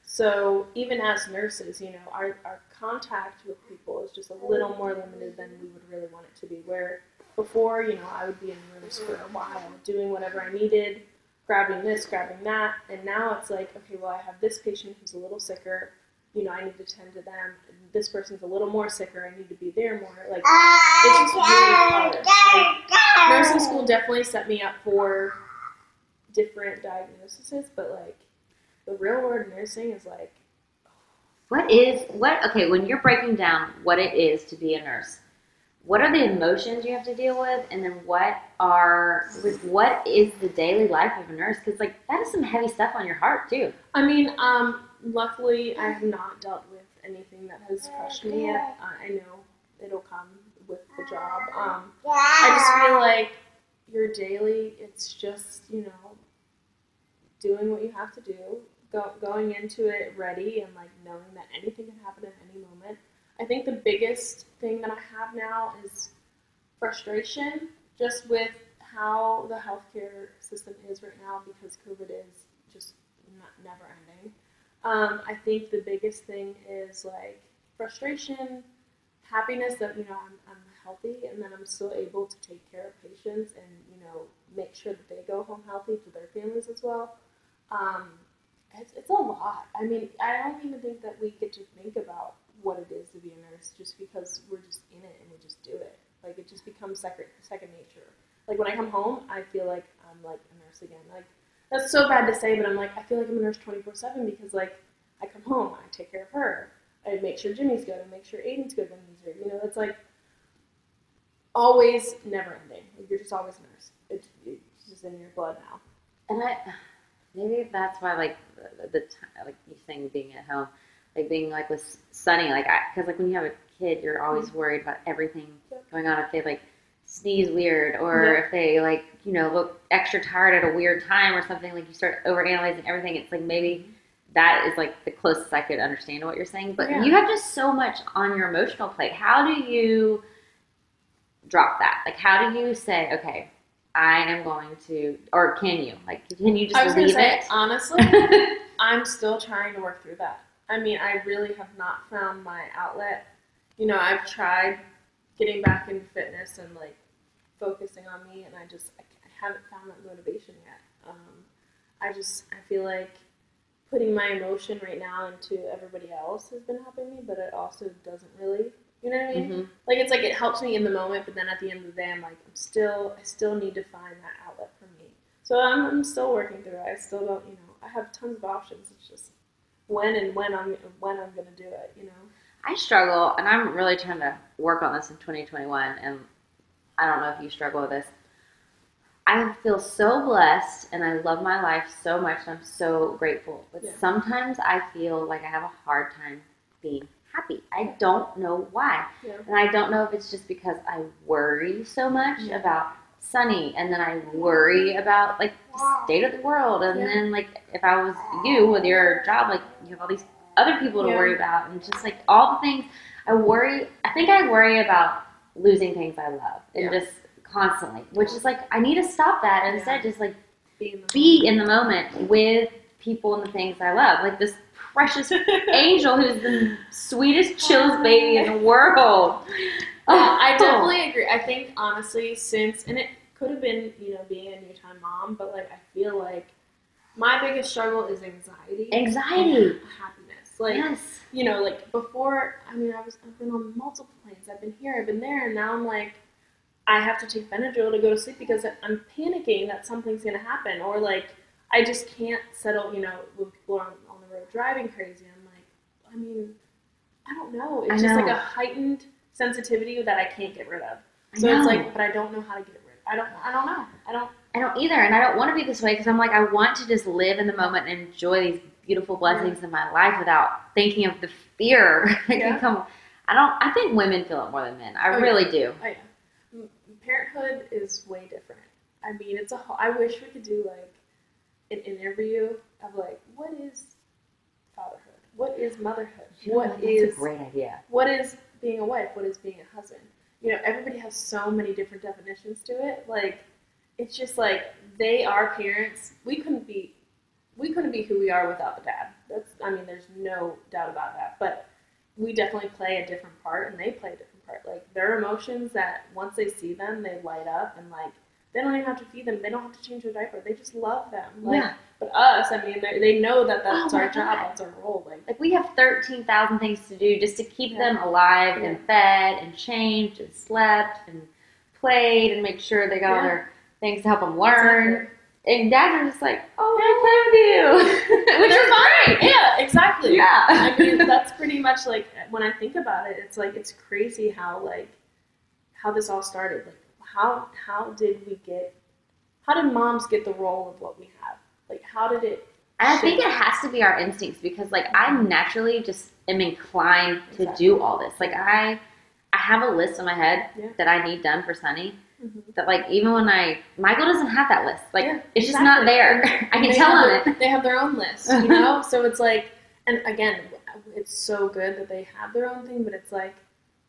So even as nurses, you know, our, our contact with people is just a little more limited than we would really want it to be. Where before, you know, I would be in rooms for a while, doing whatever I needed, grabbing this, grabbing that, and now it's like, okay, well, I have this patient who's a little sicker. You know, I need to tend to them. This person's a little more sicker. I need to be there more. Like, it's just really hard. Like, nursing school definitely set me up for different diagnoses, but like the real world nursing is like What is what? Okay, when you're breaking down what it is to be a nurse, what are the emotions you have to deal with, and then what are what is the daily life of a nurse? Because like that is some heavy stuff on your heart too. I mean, um, luckily I have not dealt with anything that has crushed me yet. Uh, I know it'll come with the job. Um, I just feel like your daily, it's just you know doing what you have to do, go, going into it ready, and like knowing that anything can happen at any moment. I think the biggest thing that I have now is frustration, just with how the healthcare system is right now because COVID is just not, never ending. Um, I think the biggest thing is like frustration, happiness that you know I'm, I'm healthy and that I'm still able to take care of patients and you know make sure that they go home healthy to their families as well. Um, it's, it's a lot. I mean, I don't even think that we get to think about what it is to be a nurse just because we're just in it and we just do it. Like it just becomes second second nature. Like when I come home, I feel like I'm like a nurse again. Like that's so bad to say, but I'm like I feel like I'm a nurse 24 seven because like I come home, I take care of her, I make sure Jimmy's good, I make sure Aiden's good when he's here. You know, it's like always never ending. Like you're just always a nurse. It's, it's just in your blood now. And I maybe that's why like the, the time like you saying being at home, like being like with Sunny, like I because like when you have a kid, you're always mm-hmm. worried about everything going on. If they like sneeze weird or Yep. if they like you know look extra tired at a weird time or something, like you start overanalyzing everything. It's like maybe mm-hmm. that is like the closest I could understand what you're saying. But Yeah. you have just so much on your emotional plate. How do you drop that? Like how do you say, okay, I am going to, or can you? Like, can you just I was leave say it? honestly, I'm still trying to work through that. I mean, I really have not found my outlet. You know, I've tried getting back into fitness and like focusing on me, and I just I, I haven't found that motivation yet. Um, I just I feel like putting my emotion right now into everybody else has been helping me, but it also doesn't really. You know what I mean? Mhm. Like it's like it helps me in the moment, but then at the end of the day, I'm like I'm still I still need to find that outlet for me. So I'm, I'm still working through it. I still don't, you know, I have tons of options. It's just when and when I'm when I'm gonna do it. You know. I struggle, and I'm really trying to work on this in 2021. And I don't know if you struggle with this. I feel so blessed, and I love my life so much, and I'm so grateful. But Yeah. sometimes I feel like I have a hard time being happy. I don't know why, Yeah. and I don't know if it's just because I worry so much Yeah. about Sunny, and then I worry about like the state of the world, and Yeah. then like if I was you with your job, like you have all these other people to worry about, and just like all the things I worry. I think I worry about losing things I love and just constantly, which is like I need to stop that and instead just like Be in the be in the moment with people and the things I love. Like this precious angel who's the sweetest, chillest baby in the world. Yeah, I Oh. definitely agree. I think honestly, since and it could have been, you know, being a new time mom, but like I feel like my biggest struggle is anxiety. Anxiety. happiness. Like yes. you know, like before I mean I was I've been on multiple planes. I've been here, I've been there, and now I'm like I have to take Benadryl to go to sleep because I'm panicking that something's gonna happen or like I just can't settle, you know, when people are on, on the road driving crazy. I'm like, I mean, I don't know. It's I just like a heightened sensitivity that I can't get rid of. So it's like, but I don't know how to get it rid. I don't. I don't know. I don't. I don't either, and I don't want to be this way because I'm like I want to just live in the moment and enjoy these beautiful blessings in my life without thinking of the fear that Yeah. can come. I don't. I think women feel it more than men. I Oh, yeah. really do. Oh yeah. Parenthood is way different. I mean, it's a. whole- I wish we could do like an interview of like what is what is motherhood, what That's is a great idea. what is being a wife, what is being a husband. You know, everybody has so many different definitions to it. Like, it's just like they are parents. We couldn't be, we couldn't be who we are without the dad. That's, I mean, there's no doubt about that. But we definitely play a different part, and they play a different part. Like their emotions that once they see them, they light up, and like they don't even have to feed them. They don't have to change their diaper. They just love them. Like, Yeah. But us, I mean, they they know that oh that's Oh our job. That's our role. Like, Like we have thirteen thousand things to do just to keep Yeah. them alive Yeah. and fed and changed and slept and played and make sure they got all their things to help them learn. Exactly. And dads are just like, oh, I play with you, which is fine. great. Yeah, exactly. Yeah. I mean, that's pretty much like when I think about it, it's like it's crazy how like how this all started. Like how how did we get how did moms get the role of what we have? Like how did it I think it has to be our instincts because like I naturally just am inclined to Exactly. do all this. Like I I have a list in my head Yeah. that I need done for Sunny. Mhm. That like even when I Michael doesn't have that list. Like Yeah, it's just not there. I can tell him their- it. They have their own list, you know? so it's like and again, it's so good that they have their own thing, but it's like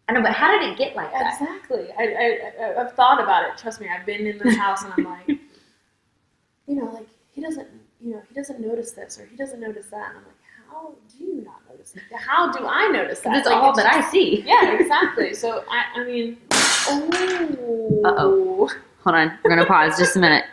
I know, but how did it get like that? Exactly. I, I, I've thought about it. Trust me, I've been in this house and I'm like, you know, like he doesn't, you know, he doesn't notice this or he doesn't notice that. And I'm like, how do you not notice it? How do I notice that? It's Like, all that I see. Yeah, exactly. So I, I mean, oh, Uh-oh. Hold on, we're gonna pause just a minute.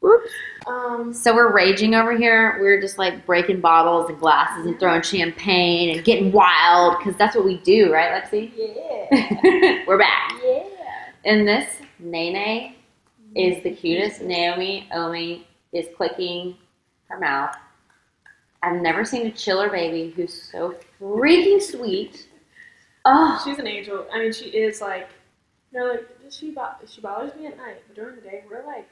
Whoops. Um, So we're raging over here. We're just like breaking bottles and glasses and throwing champagne and getting wild because that's what we do, right, Lexi? yeah, we're back. yeah. And this Nene is the cutest. Naomi Omi is clicking her mouth. I've never seen a chiller baby who's so freaking sweet. Oh, She's an angel. I mean, she is like, you know, like she bo- she bothers me at night, but during the day we're like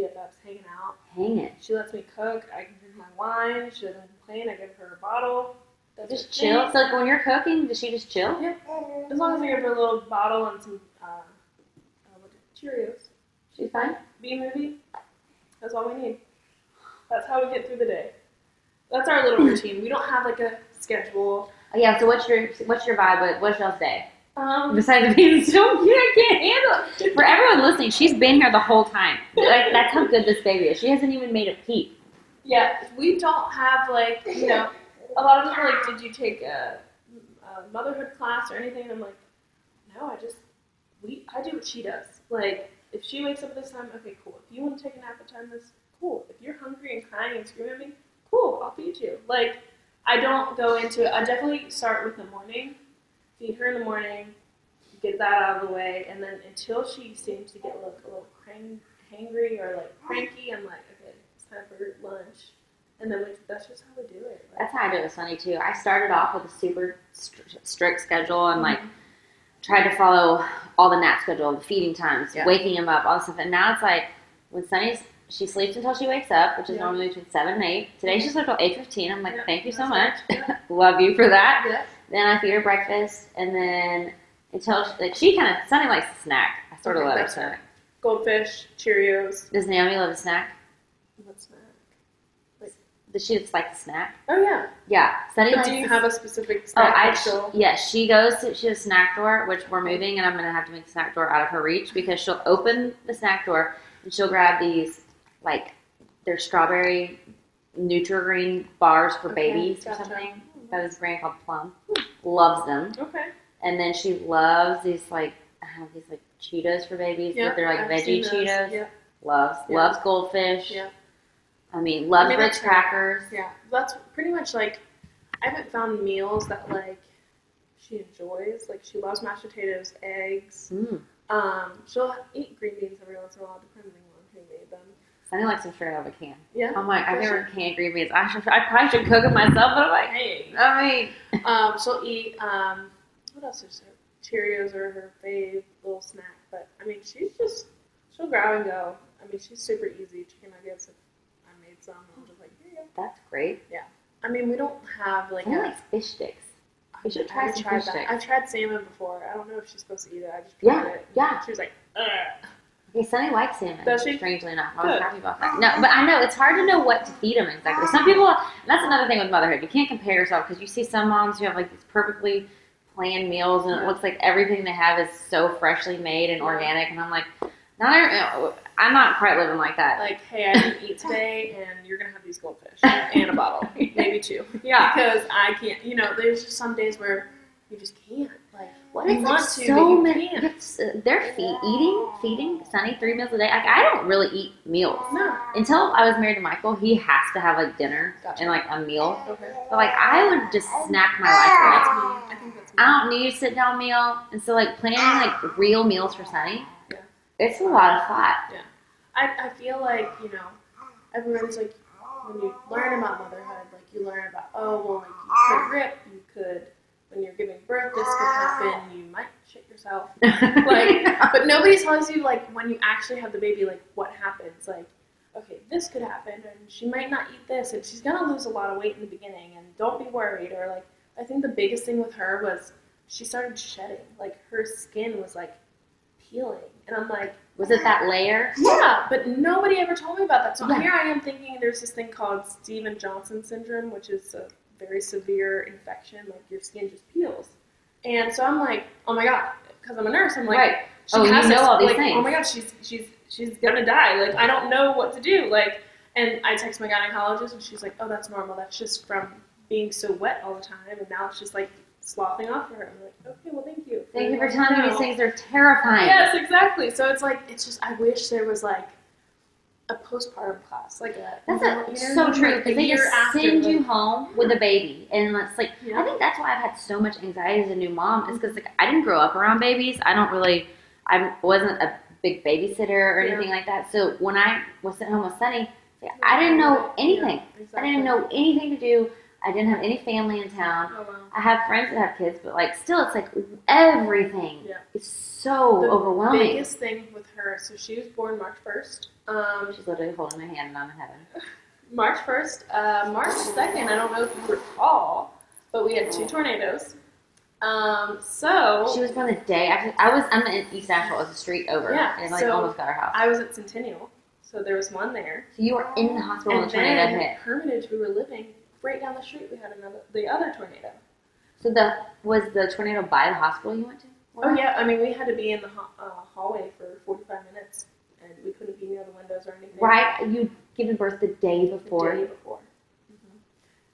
BFFs hanging out. hang it. She lets me cook. I can drink my wine. She doesn't complain. I give her a bottle. Does Just chill. So like when you're cooking, does she just chill? Yeah. As long as I give her a little bottle and some uh, uh, Cheerios. She's fine. B movie. That's all we need. That's how we get through the day. That's our little routine. We don't have like a schedule. Yeah. So what's your what's your vibe? What's y'all's day? Um, Besides being so cute, I can't handle it. For everyone listening, she's been here the whole time. Like that's how good this baby is. She hasn't even made a peep. yeah, we don't have like you know. A lot of people are like, did you take a, a motherhood class or anything? And I'm like, no, I just we I do what she does. Like if she wakes up this time, okay, cool. If you want to take a nap at time this, cool. If you're hungry and crying and screaming at me, cool, I'll feed you. Like I don't go into it. I definitely start with the morning, feed her in the morning, get that out of the way, and then until she seems to get a little, a little crank, hangry or like cranky, I'm like, okay, it's time for lunch. And then we, that's just how we do it. Like, That's how I do it with Sunny too. I started off with a super str- strict schedule and like mm-hmm. tried to follow all the nap schedule, the feeding times, Yeah. waking him up, all this stuff. And now it's like when Sunny's she sleeps until she wakes up, which is Yeah. normally between seven and eight. Today she mm-hmm. slept till eight fifteen. I'm like, Yeah, thank you so much, love you for that. Then I feed her breakfast, and then until she, like she kind of Sunny likes to snack. I sort of Okay, let her snack. Goldfish, Cheerios. Does Naomi love a snack? What snack? Like, Does she just like to snack? Oh yeah. Yeah. Sunny But do you to- have a specific Oh. I that she'll- yeah. She goes to she has a snack door, which we're moving, and I'm gonna have to make the snack door out of her reach because she'll open the snack door and she'll grab these like they're strawberry Nutrigreen bars for Okay, babies or something. By this brand called Plum. Loves them, Okay. and then she loves these like I have these like Cheetos for babies, Yeah, but they're like I've veggie. Cheetos. Yeah. Loves Yeah. loves goldfish. Yeah. I mean, loves I mean, Ritz crackers. Yeah. That's pretty much like I haven't found meals that like she enjoys. Like she loves mashed potatoes, eggs. Mm. Um, she'll eat green beans every once in a while, depending on who made them. Sunny likes them straight out of a can. Yeah. I'm like, I've never she? canned green beans. I should, I probably should cook it myself, but I'm like, Hey. I mean, Um, she'll eat um, what else is there? Cheerios are her fave little snack. But I mean, she's just she'll grab and go. I mean, she's super easy. Chicken nuggets. If I made some, I'm just like, here you go. that's great. Yeah. I mean, we don't have like a. likes fish sticks. We should try haven't some tried fish that. sticks. I've tried salmon before. I don't know if she's supposed to eat it. I just Yeah, it. yeah. She was like, Ugh. Okay, Sunny likes salmon. Does she? Strangely enough, I was Good. happy about that. No, but I know it's hard to know what to feed them exactly. Some people. That's another thing with motherhood. You can't compare yourself because you see some moms who have like these perfectly planned meals, and it looks like everything they have is so freshly made and organic. And I'm like, not. every- I'm not quite living like that. like, hey, I didn't eat today, and you're gonna have these goldfish and a bottle, maybe two. Yeah. Because I can't. You know, there's just some days where you just can't. What you is like to, so many? uh, They're feed, eating, feeding Sunny three meals a day. Like I don't really eat meals. No. Until I was married to Michael, he has to have like dinner Gotcha. and like a meal. Okay. But like I would just snack my life away. I think that's. I don't need a sit down meal, and so like planning like real meals for Sunny, Yeah. it's a lot of thought. Yeah. I, I feel like, you know, everyone's like, when you learn about motherhood, like you learn about, oh, well, like you could rip, you could, when you're giving birth, this could happen, you might shit yourself. like, but nobody tells you, like, when you actually have the baby, like, what happens. Like, okay, this could happen, and she might not eat this, and she's gonna lose a lot of weight in the beginning, and don't be worried. Or, like, I think the biggest thing with her was she started shedding. Like, her skin was, like, peeling. And I'm like, Was it that layer? yeah, but nobody ever told me about that. So Yeah. here I am thinking there's this thing called Steven Johnson syndrome, which is a very severe infection, like your skin just peels. And so I'm like, oh my god, because I'm a nurse, I'm like, Right. she Oh, you know all these like, things. Oh my god, she's she's she's gonna die. Like I don't know what to do. Like, and I text my gynecologist, and she's like, oh, that's normal. That's just from being so wet all the time, and now it's just like sloughing off for her. I'm like, okay, well, thank you. Thank you for telling me these things. They're terrifying. Yes, exactly. So it's like it's just I wish there was like a postpartum class, like a That's you a, you know, so like true a because they just send you home with a baby, and it's like Yeah. I think that's why I've had so much anxiety as a new mom is because like I didn't grow up around babies. I don't really, I wasn't a big babysitter or Yeah. anything like that. So when I was sent home with Sunny, I didn't know anything. Yeah, I didn't know anything to do. I didn't have any family in town. Oh, wow. I have friends that have kids, but like still, it's like everything Yeah. is so The overwhelming. The biggest thing with her, so she was born March first. Um, She's literally holding my hand and I'm in heaven. March first, uh, March second. I don't know if you recall, but we had two tornadoes. Um, so She was born the day after. I was. I'm in East Nashville. It was a street over. Yeah, and like so almost got our house. I was at Centennial, so there was one there. so you were in the hospital when the tornado then hit. Hermitage, we were living right down the street. We had another, the other tornado. So the was the tornado by the hospital you went to? Oh yeah, I mean we had to be in the uh, hallway for 45 minutes, and we couldn't be near the windows or anything. Right. You given birth the day The before. day before. hmm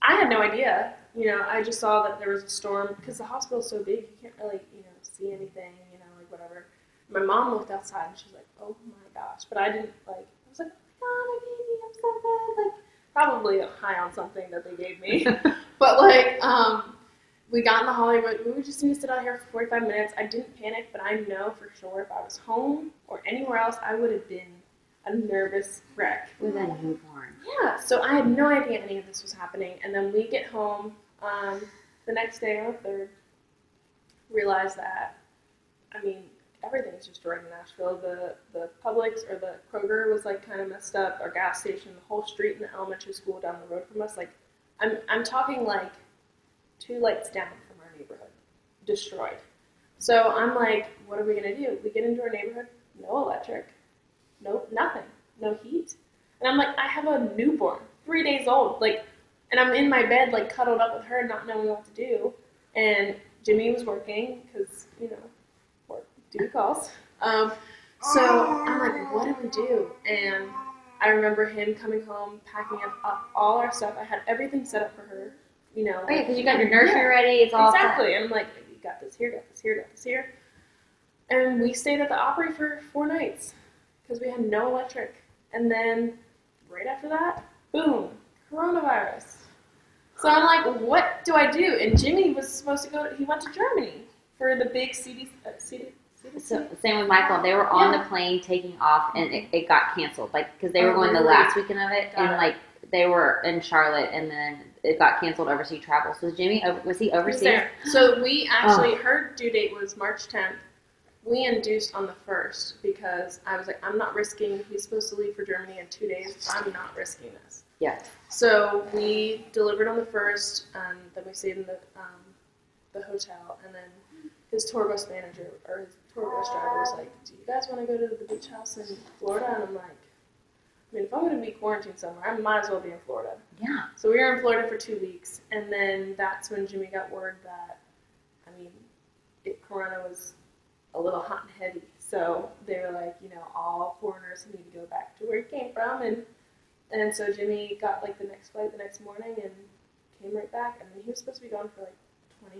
I had no idea. You know, I just saw that there was a storm because the hospital's so big, you can't really, you know, see anything. You know, like whatever. My mom looked outside and she's like, "Oh my gosh!" But I didn't like. I was like, "Oh my god, my baby, I'm so good." Like probably high on something that they gave me, but like, um, we got in the hallway, but we were just need to sit out here for 45 minutes. I didn't panic, but I know for sure if I was home or anywhere else, I would have been a nervous wreck. With a newborn. Yeah, so I had no idea any of this was happening. And then we get home um, the next day on the third, realize that, I mean, everything's right in Nashville. The the Publix or the Kroger was like kind of messed up. Our gas station, the whole street, and the elementary school down the road from us. Like, I'm I'm talking like two lights down from our neighborhood, destroyed. So I'm like, what are we gonna do? We get into our neighborhood, no electric, no nothing, no heat. And I'm like, I have a newborn. three days old. Like, and I'm in my bed, like cuddled up with her, not knowing what to do. And Jimmy was working because you know, duty calls. Um, so I'm like, what do we do? And I remember him coming home, packing up, up all our stuff. I had everything set up for her. You know, Oh, yeah, because you got your nursery ready. It's all set. exactly. And I'm like, you got this here, got this here, got this here. And we stayed at the Opry for four nights because we had no electric. And then right after that, boom, coronavirus. So I'm like, what do I do? And Jimmy was supposed to go. He went to Germany for the big C2C, uh, C2C. So same with Michael. They were on Yeah. the plane taking off, and it, it got canceled. Like because they were Oh, going the last weekend of it, Got and it. like they were in Charlotte, and then it got canceled overseas travel. So Jimmy was he overseas? So we actually, Oh. her due date was March 10th. We induced on the first because I was like, I'm not risking. He's supposed to leave for Germany in two days. I'm not risking this. Yes. So we delivered on the first, and then we stayed in the um, the hotel, and then his tour bus manager or his bus driver was like, "Do you guys want to go to the beach house in Florida?" And I'm like, "I mean, if I'm going to be quarantined somewhere, I might as well be in Florida." Yeah. So we were in Florida for two weeks, and then that's when Jimmy got word that, I mean, it, Corona was a little hot and heavy. So they were like, you know, all foreigners need to go back to where he came from, and and so Jimmy got like the next flight the next morning and came right back. I mean, he was supposed to be gone for like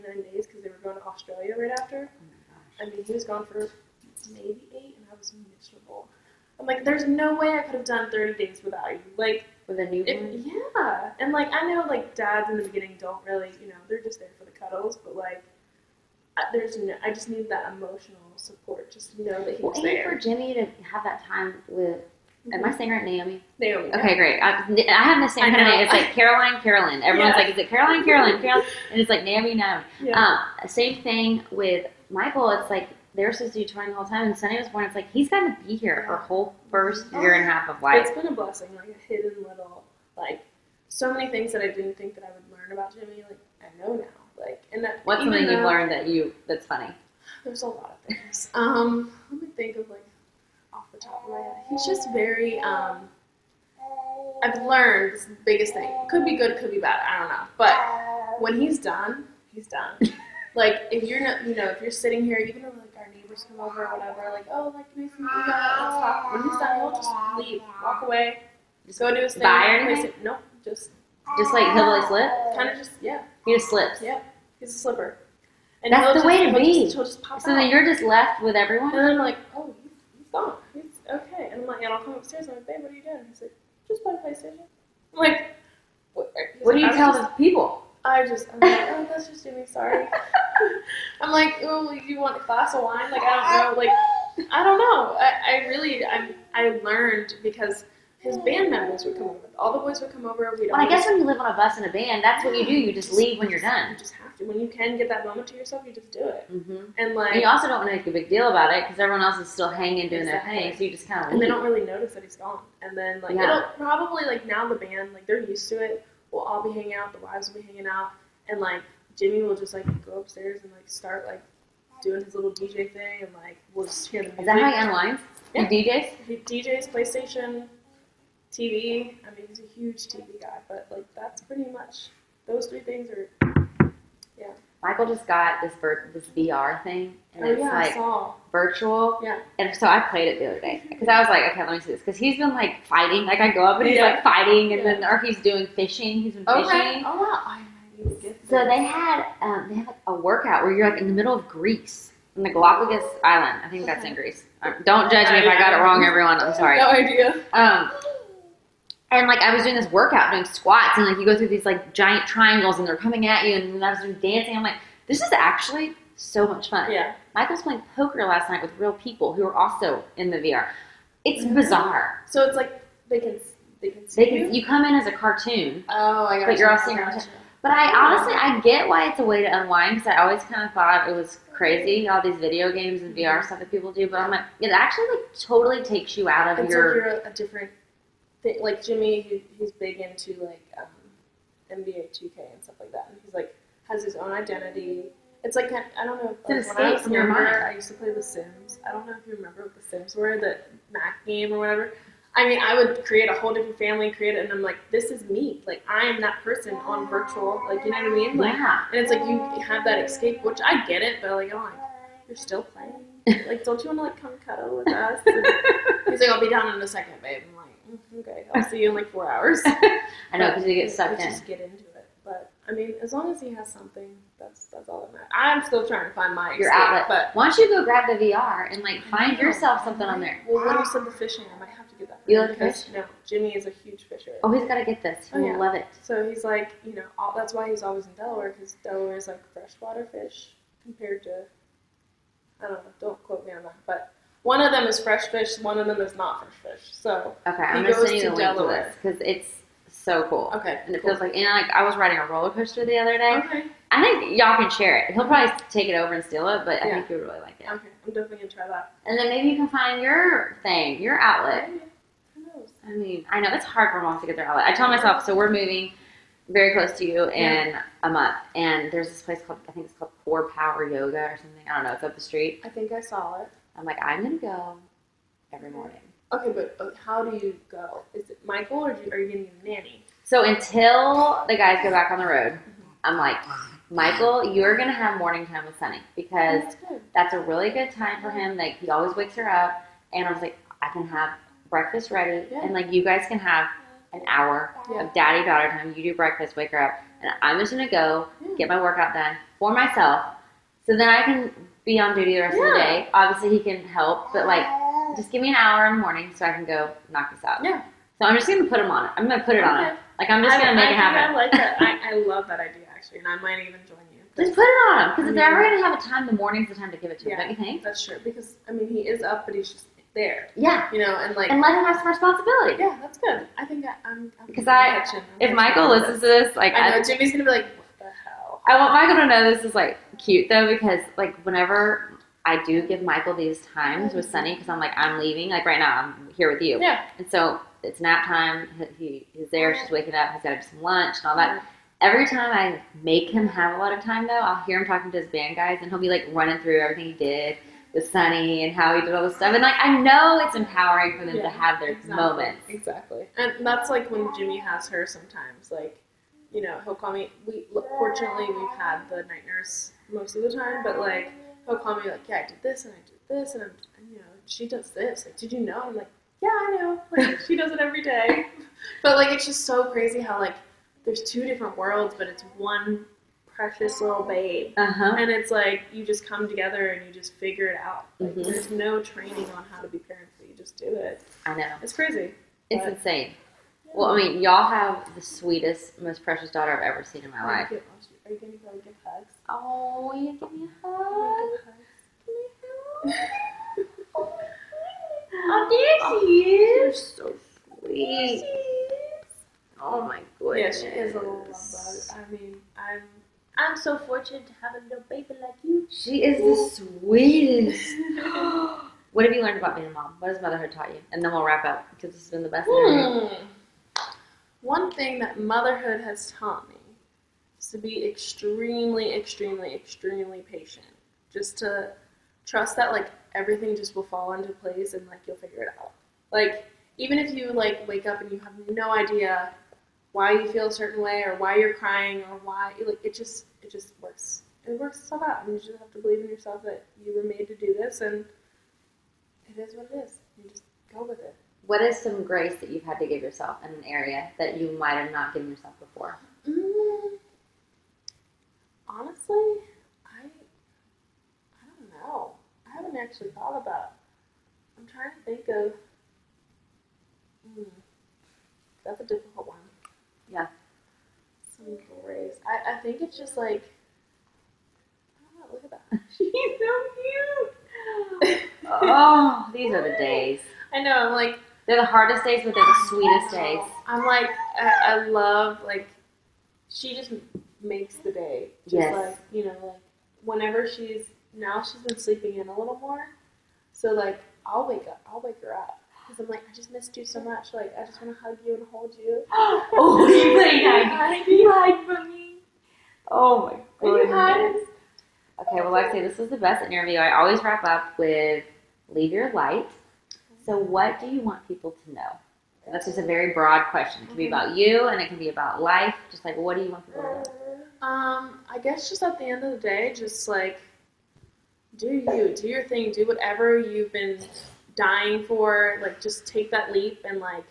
29 days because they were going to Australia right after. Oh, I mean, he was gone for maybe eight, and I was miserable. I'm like, there's no way I could have done 30 days without you. Like, With a newborn. it, yeah, and like I know like dads in the beginning don't really, you know, they're just there for the cuddles, but like I, there's no, I just need that emotional support, just to know that he's well, there. for Jimmy to have that time with. Am I saying right, Naomi? Naomi. Okay, great. I, I have the same kind of name. It's like Caroline, Carolyn. Everyone's Yeah. like, is it Caroline, Carolyn, Carolyn? And it's like Naomi, Naomi. Yeah. Um, same thing with Michael. It's like they're supposed to do touring the whole time, and Sunny was born. It's like he's got to be here for a whole first year and a half of life. It's been a blessing, like a hidden little, like so many things that I didn't think that I would learn about Jimmy. Like I know now, like and that What's something you've learned that you that's funny? There's a lot of things. Um, let me think of like off the top of my head. He's just very um. I've learned this is the biggest thing. Could be good, could be bad. I don't know. But when he's done, he's done. Like if you're not, you know, if you're sitting here, even if like our neighbors come over or whatever, like oh, like nice to meet you guys, let's talk. When he's done, he'll just leave, walk away, just go do his thing. Bye or place anything? it- Nope, just Just like hillbilly slip. kind of just yeah, He just slips. yep. He's a slipper. And That's the just- way to be. Just, just So out. then you're just left with everyone. And then I'm like, oh, he's, he's gone. He's okay. And I'm like, and I'll come upstairs. And I'm like, babe, what are you doing? He's like, just play PlayStation. I'm like, what? What do you "I tell the people? I just, I'm like, oh, that's just Jimmy. Sorry. I'm like, oh, you want a glass of wine? Like, I don't know. Like, I don't know. I, I really, I, I learned because his band members would come over. All the boys would come over. We'd Well, I guess when you live on a bus in a band, that's what you do. You just leave when you're done. You just have to. When you can get that moment to yourself, you just do it. Mm-hmm. And like, And you also don't want to make a big deal about it because everyone else is still hanging doing Exactly. their thing. So you just kind of and they don't really notice that he's gone. And then like Yeah. it'll probably like now the band like they're used to it. We'll all be hanging out. The wives will be hanging out, and like Jimmy will just like go upstairs and like start like doing his little DJ thing, and like we'll just hear the music. Is that how he unwinds? Yeah. DJs? He DJs, PlayStation, TV. I mean, he's a huge TV guy, but like that's pretty much those three things are. Yeah. Michael just got this vir- this VR thing, and oh it's yeah, I like saw. virtual. Yeah. And so I played it the other day because I was like, okay, let me see this because he's been like fighting. Like I go up and he's Yeah. like fighting, and Yeah. then or he's doing fishing. He's been Okay. fishing. Oh wow. I might need to So they had um, they had like a workout where you're like in the middle of Greece in the Galapagos Island. I think that's in Greece. Um, don't judge me if I got it wrong, everyone. I'm sorry. No idea. Um, and like I was doing this workout, doing squats, and like you go through these like giant triangles, and they're coming at you, and then I was doing dancing. I'm like, this is actually so much fun. Yeah. Michael's playing poker last night with real people who are also in the VR. It's Mhm. bizarre. So it's like they can they can see They can you come in as a cartoon, Oh, I got But you're all seeing gotcha. her- but I honestly I get why it's a way to unwind because I always kind of thought it was crazy all these video games and VR stuff that people do, but I'm like it actually like totally takes you out of It's your So you're a, a different thing. Like Jimmy, he, he's big into like um, NBA 2K and stuff like that, and he's like has his own identity. It's like I don't know. Like, when I was from your mind. I used to play The Sims. I don't know if you remember what The Sims were, the Mac game or whatever. I mean, I would create a whole different family, create it, and I'm like, this is me. Like, I am that person on virtual. Like, you know what I mean? Like, Yeah. and it's like you have that escape, which I get it, but like, I'm like, you're still playing. like, don't you want to like come cuddle with us? And he's like, I'll be down in a second, babe. I'm like, "Mm, okay, I'll see you in like four hours. I know because you get sucked in. Just get into I mean, as long as he has something, that's that's all that matters. I'm still trying to find my Your outlet. but Why don't you go grab the VR and like find yourself something on there? Well, when you said the fishing, I might have to get that. For You like fish? No, Jimmy is a huge fisher. Oh, he's got to get this. He Oh, will yeah. love it. So he's like, you know, all, that's why he's always in Delaware because Delaware is like freshwater fish compared to, I don't know, don't quote me on that, but one of them is fresh fish, one of them is not fresh fish. So Okay, I'm gonna send you the link to Delaware. this because it's so cool. Okay, and it cool. feels like, and like I was riding a roller coaster the other day. Okay, I think y'all can share it. He'll probably take it over and steal it, but I Yeah. think you'll really like it. okay, I'm definitely gonna try that. And then maybe you can find your thing, your outlet. Who knows? I mean, I know it's hard for moms to get their outlet. I tell myself, so we're moving very close to you in a month, and there's this place called I think it's called Core Power Yoga or something. I don't know. It's up the street. I think I saw it. I'm like, I'm gonna go every morning. Okay, but how do you go? Is it Michael or you, are you getting a nanny? So until the guys go back on the road, mm-hmm. I'm like, Michael, you're gonna have morning time with Sunny because That's that's a really good time for him. Like he always wakes her up, and I was like, I can have breakfast ready, Yeah. and like you guys can have an hour Yeah. of daddy daughter time. You do breakfast, wake her up, and I'm just gonna go Yeah. get my workout done for myself, so then I can be on duty the rest of the day. Obviously, he can help, but like, just give me an hour in the morning so I can go knock this out. Yeah. So I'm just gonna put him on it. I'm gonna put it on it. Like I'm just I- gonna make I it happen. I like that. I, I love that idea actually, and I might even join you. Just put it on him because if they're ever gonna have a time, the morning's the time to give it to him. Yeah. Don't you think? That's true because I mean he is up, but he's just there, Yeah. you know, and like And let him have some responsibility. yeah, that's good. I think I, I'm, I'm Because I, if Michael listens to this, like I know I, Jimmy's gonna be like, what the hell? I want Michael to know this is like cute though because like whenever I do give Michael these times with Sunny mm-hmm. because I'm like I'm leaving like right now I'm here with you Yeah. and so it's nap time he, he he's there she's waking up he's got to do some lunch and all that every time I make him have a lot of time though I'll hear him talking to his band guys and he'll be like running through everything he did with Sunny and how he did all this stuff and like I know it's empowering for them to have their exactly, moments Exactly, and that's like when Jimmy has her sometimes. Like, you know, he'll call me. We fortunately we've had the night nurse most of the time, but like he'll call me like, yeah, I did this and I did this and I'm, and, you know, she does this. Like, did you know? I'm like, yeah, I know. Like, she does it every day. But like, it's just so crazy how like there's two different worlds, but it's one precious little babe. uh huh And it's like you just come together and you just figure it out. Like, Mhm. There's no training on how to be parents, but you just do it. I know It's crazy. it's But- insane well I mean y'all have the sweetest most precious daughter I've ever seen in my Are life you, are you gonna go give hugs? Oh, you give me a hug. you gonna give hugs? Oh, there she is. so sweet. Oh my yeah, goodness. she is a little bug. I mean, I'm I'm so fortunate to have a little baby like you. She is the sweetest. what have you learned about being a mom? What has motherhood taught you? And then we'll wrap up because this has been the best. Hmm. One thing that motherhood has taught me to be extremely, extremely, extremely patient. Just to trust that like everything just will fall into place and like you'll figure it out. Like even if you like wake up and you have no idea why you feel a certain way or why you're crying or why like it just it just works. It works itself out and you just have to believe in yourself that you were made to do this and it is what it is. You just go with it. What is some grace that you've had to give yourself in an area that you might have not given yourself before? Mm, honestly, I I don't know. I haven't actually thought about. It. I'm trying to think of. Mm, that's a difficult one. Yeah. Some grace. I, I think it's just like. I don't know. Look at that. She's so cute. Oh, these are the days. I know. I'm like. They're the hardest days, but they're the sweetest days. I'm like, I, I love like, she just makes the day. Just Yes. like you know, like whenever she's now she's been sleeping in a little more, so like I'll wake up, I'll wake her up because I'm like, I just missed you so much. Like I just want to hug you and hold you. oh, you playing hide? You hide from me? Oh my Are you hiding? goodness. Okay, well, Lexi, this was the best interview. I always wrap up with leave your light. So, what do you want people to know? That's just a very broad question. It can be Mhm. about you, and it can be about life. Just like, what do you want people to know? Um, I guess just at the end of the day, just like do you, do your thing, do whatever you've been dying for. Like, just take that leap and like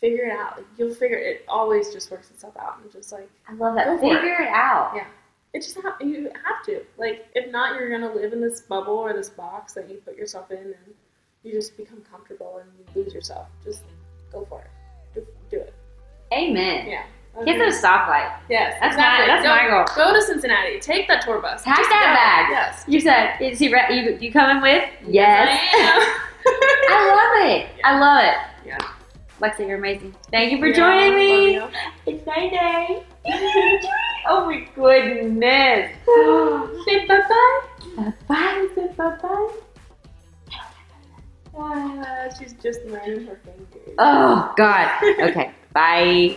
figure it out. Like, you'll figure it. it Always just works itself out, and just like I love that. for it. Figure it out. Yeah. it just ha- you have to. Like, if not, you're gonna live in this bubble or this box that you put yourself in, and you just become comfortable and you lose yourself. Just go for it. Just do it. Amen. Yeah. Hit those stoplights. Yes, That's exactly. my- that's go, my goal. Go to Cincinnati. Take that tour bus. Pack Just that go. bag. Yes. You said, is he re- you, you coming with? Yes. I I love it. I love it. Yeah. Lexi, you're amazing. Thank you for Yeah, joining me. It's my day. oh my goodness. Say bye bye. Bye bye. Say bye bye. Ah, she's just learning her fingers. Oh God. Okay. Bye.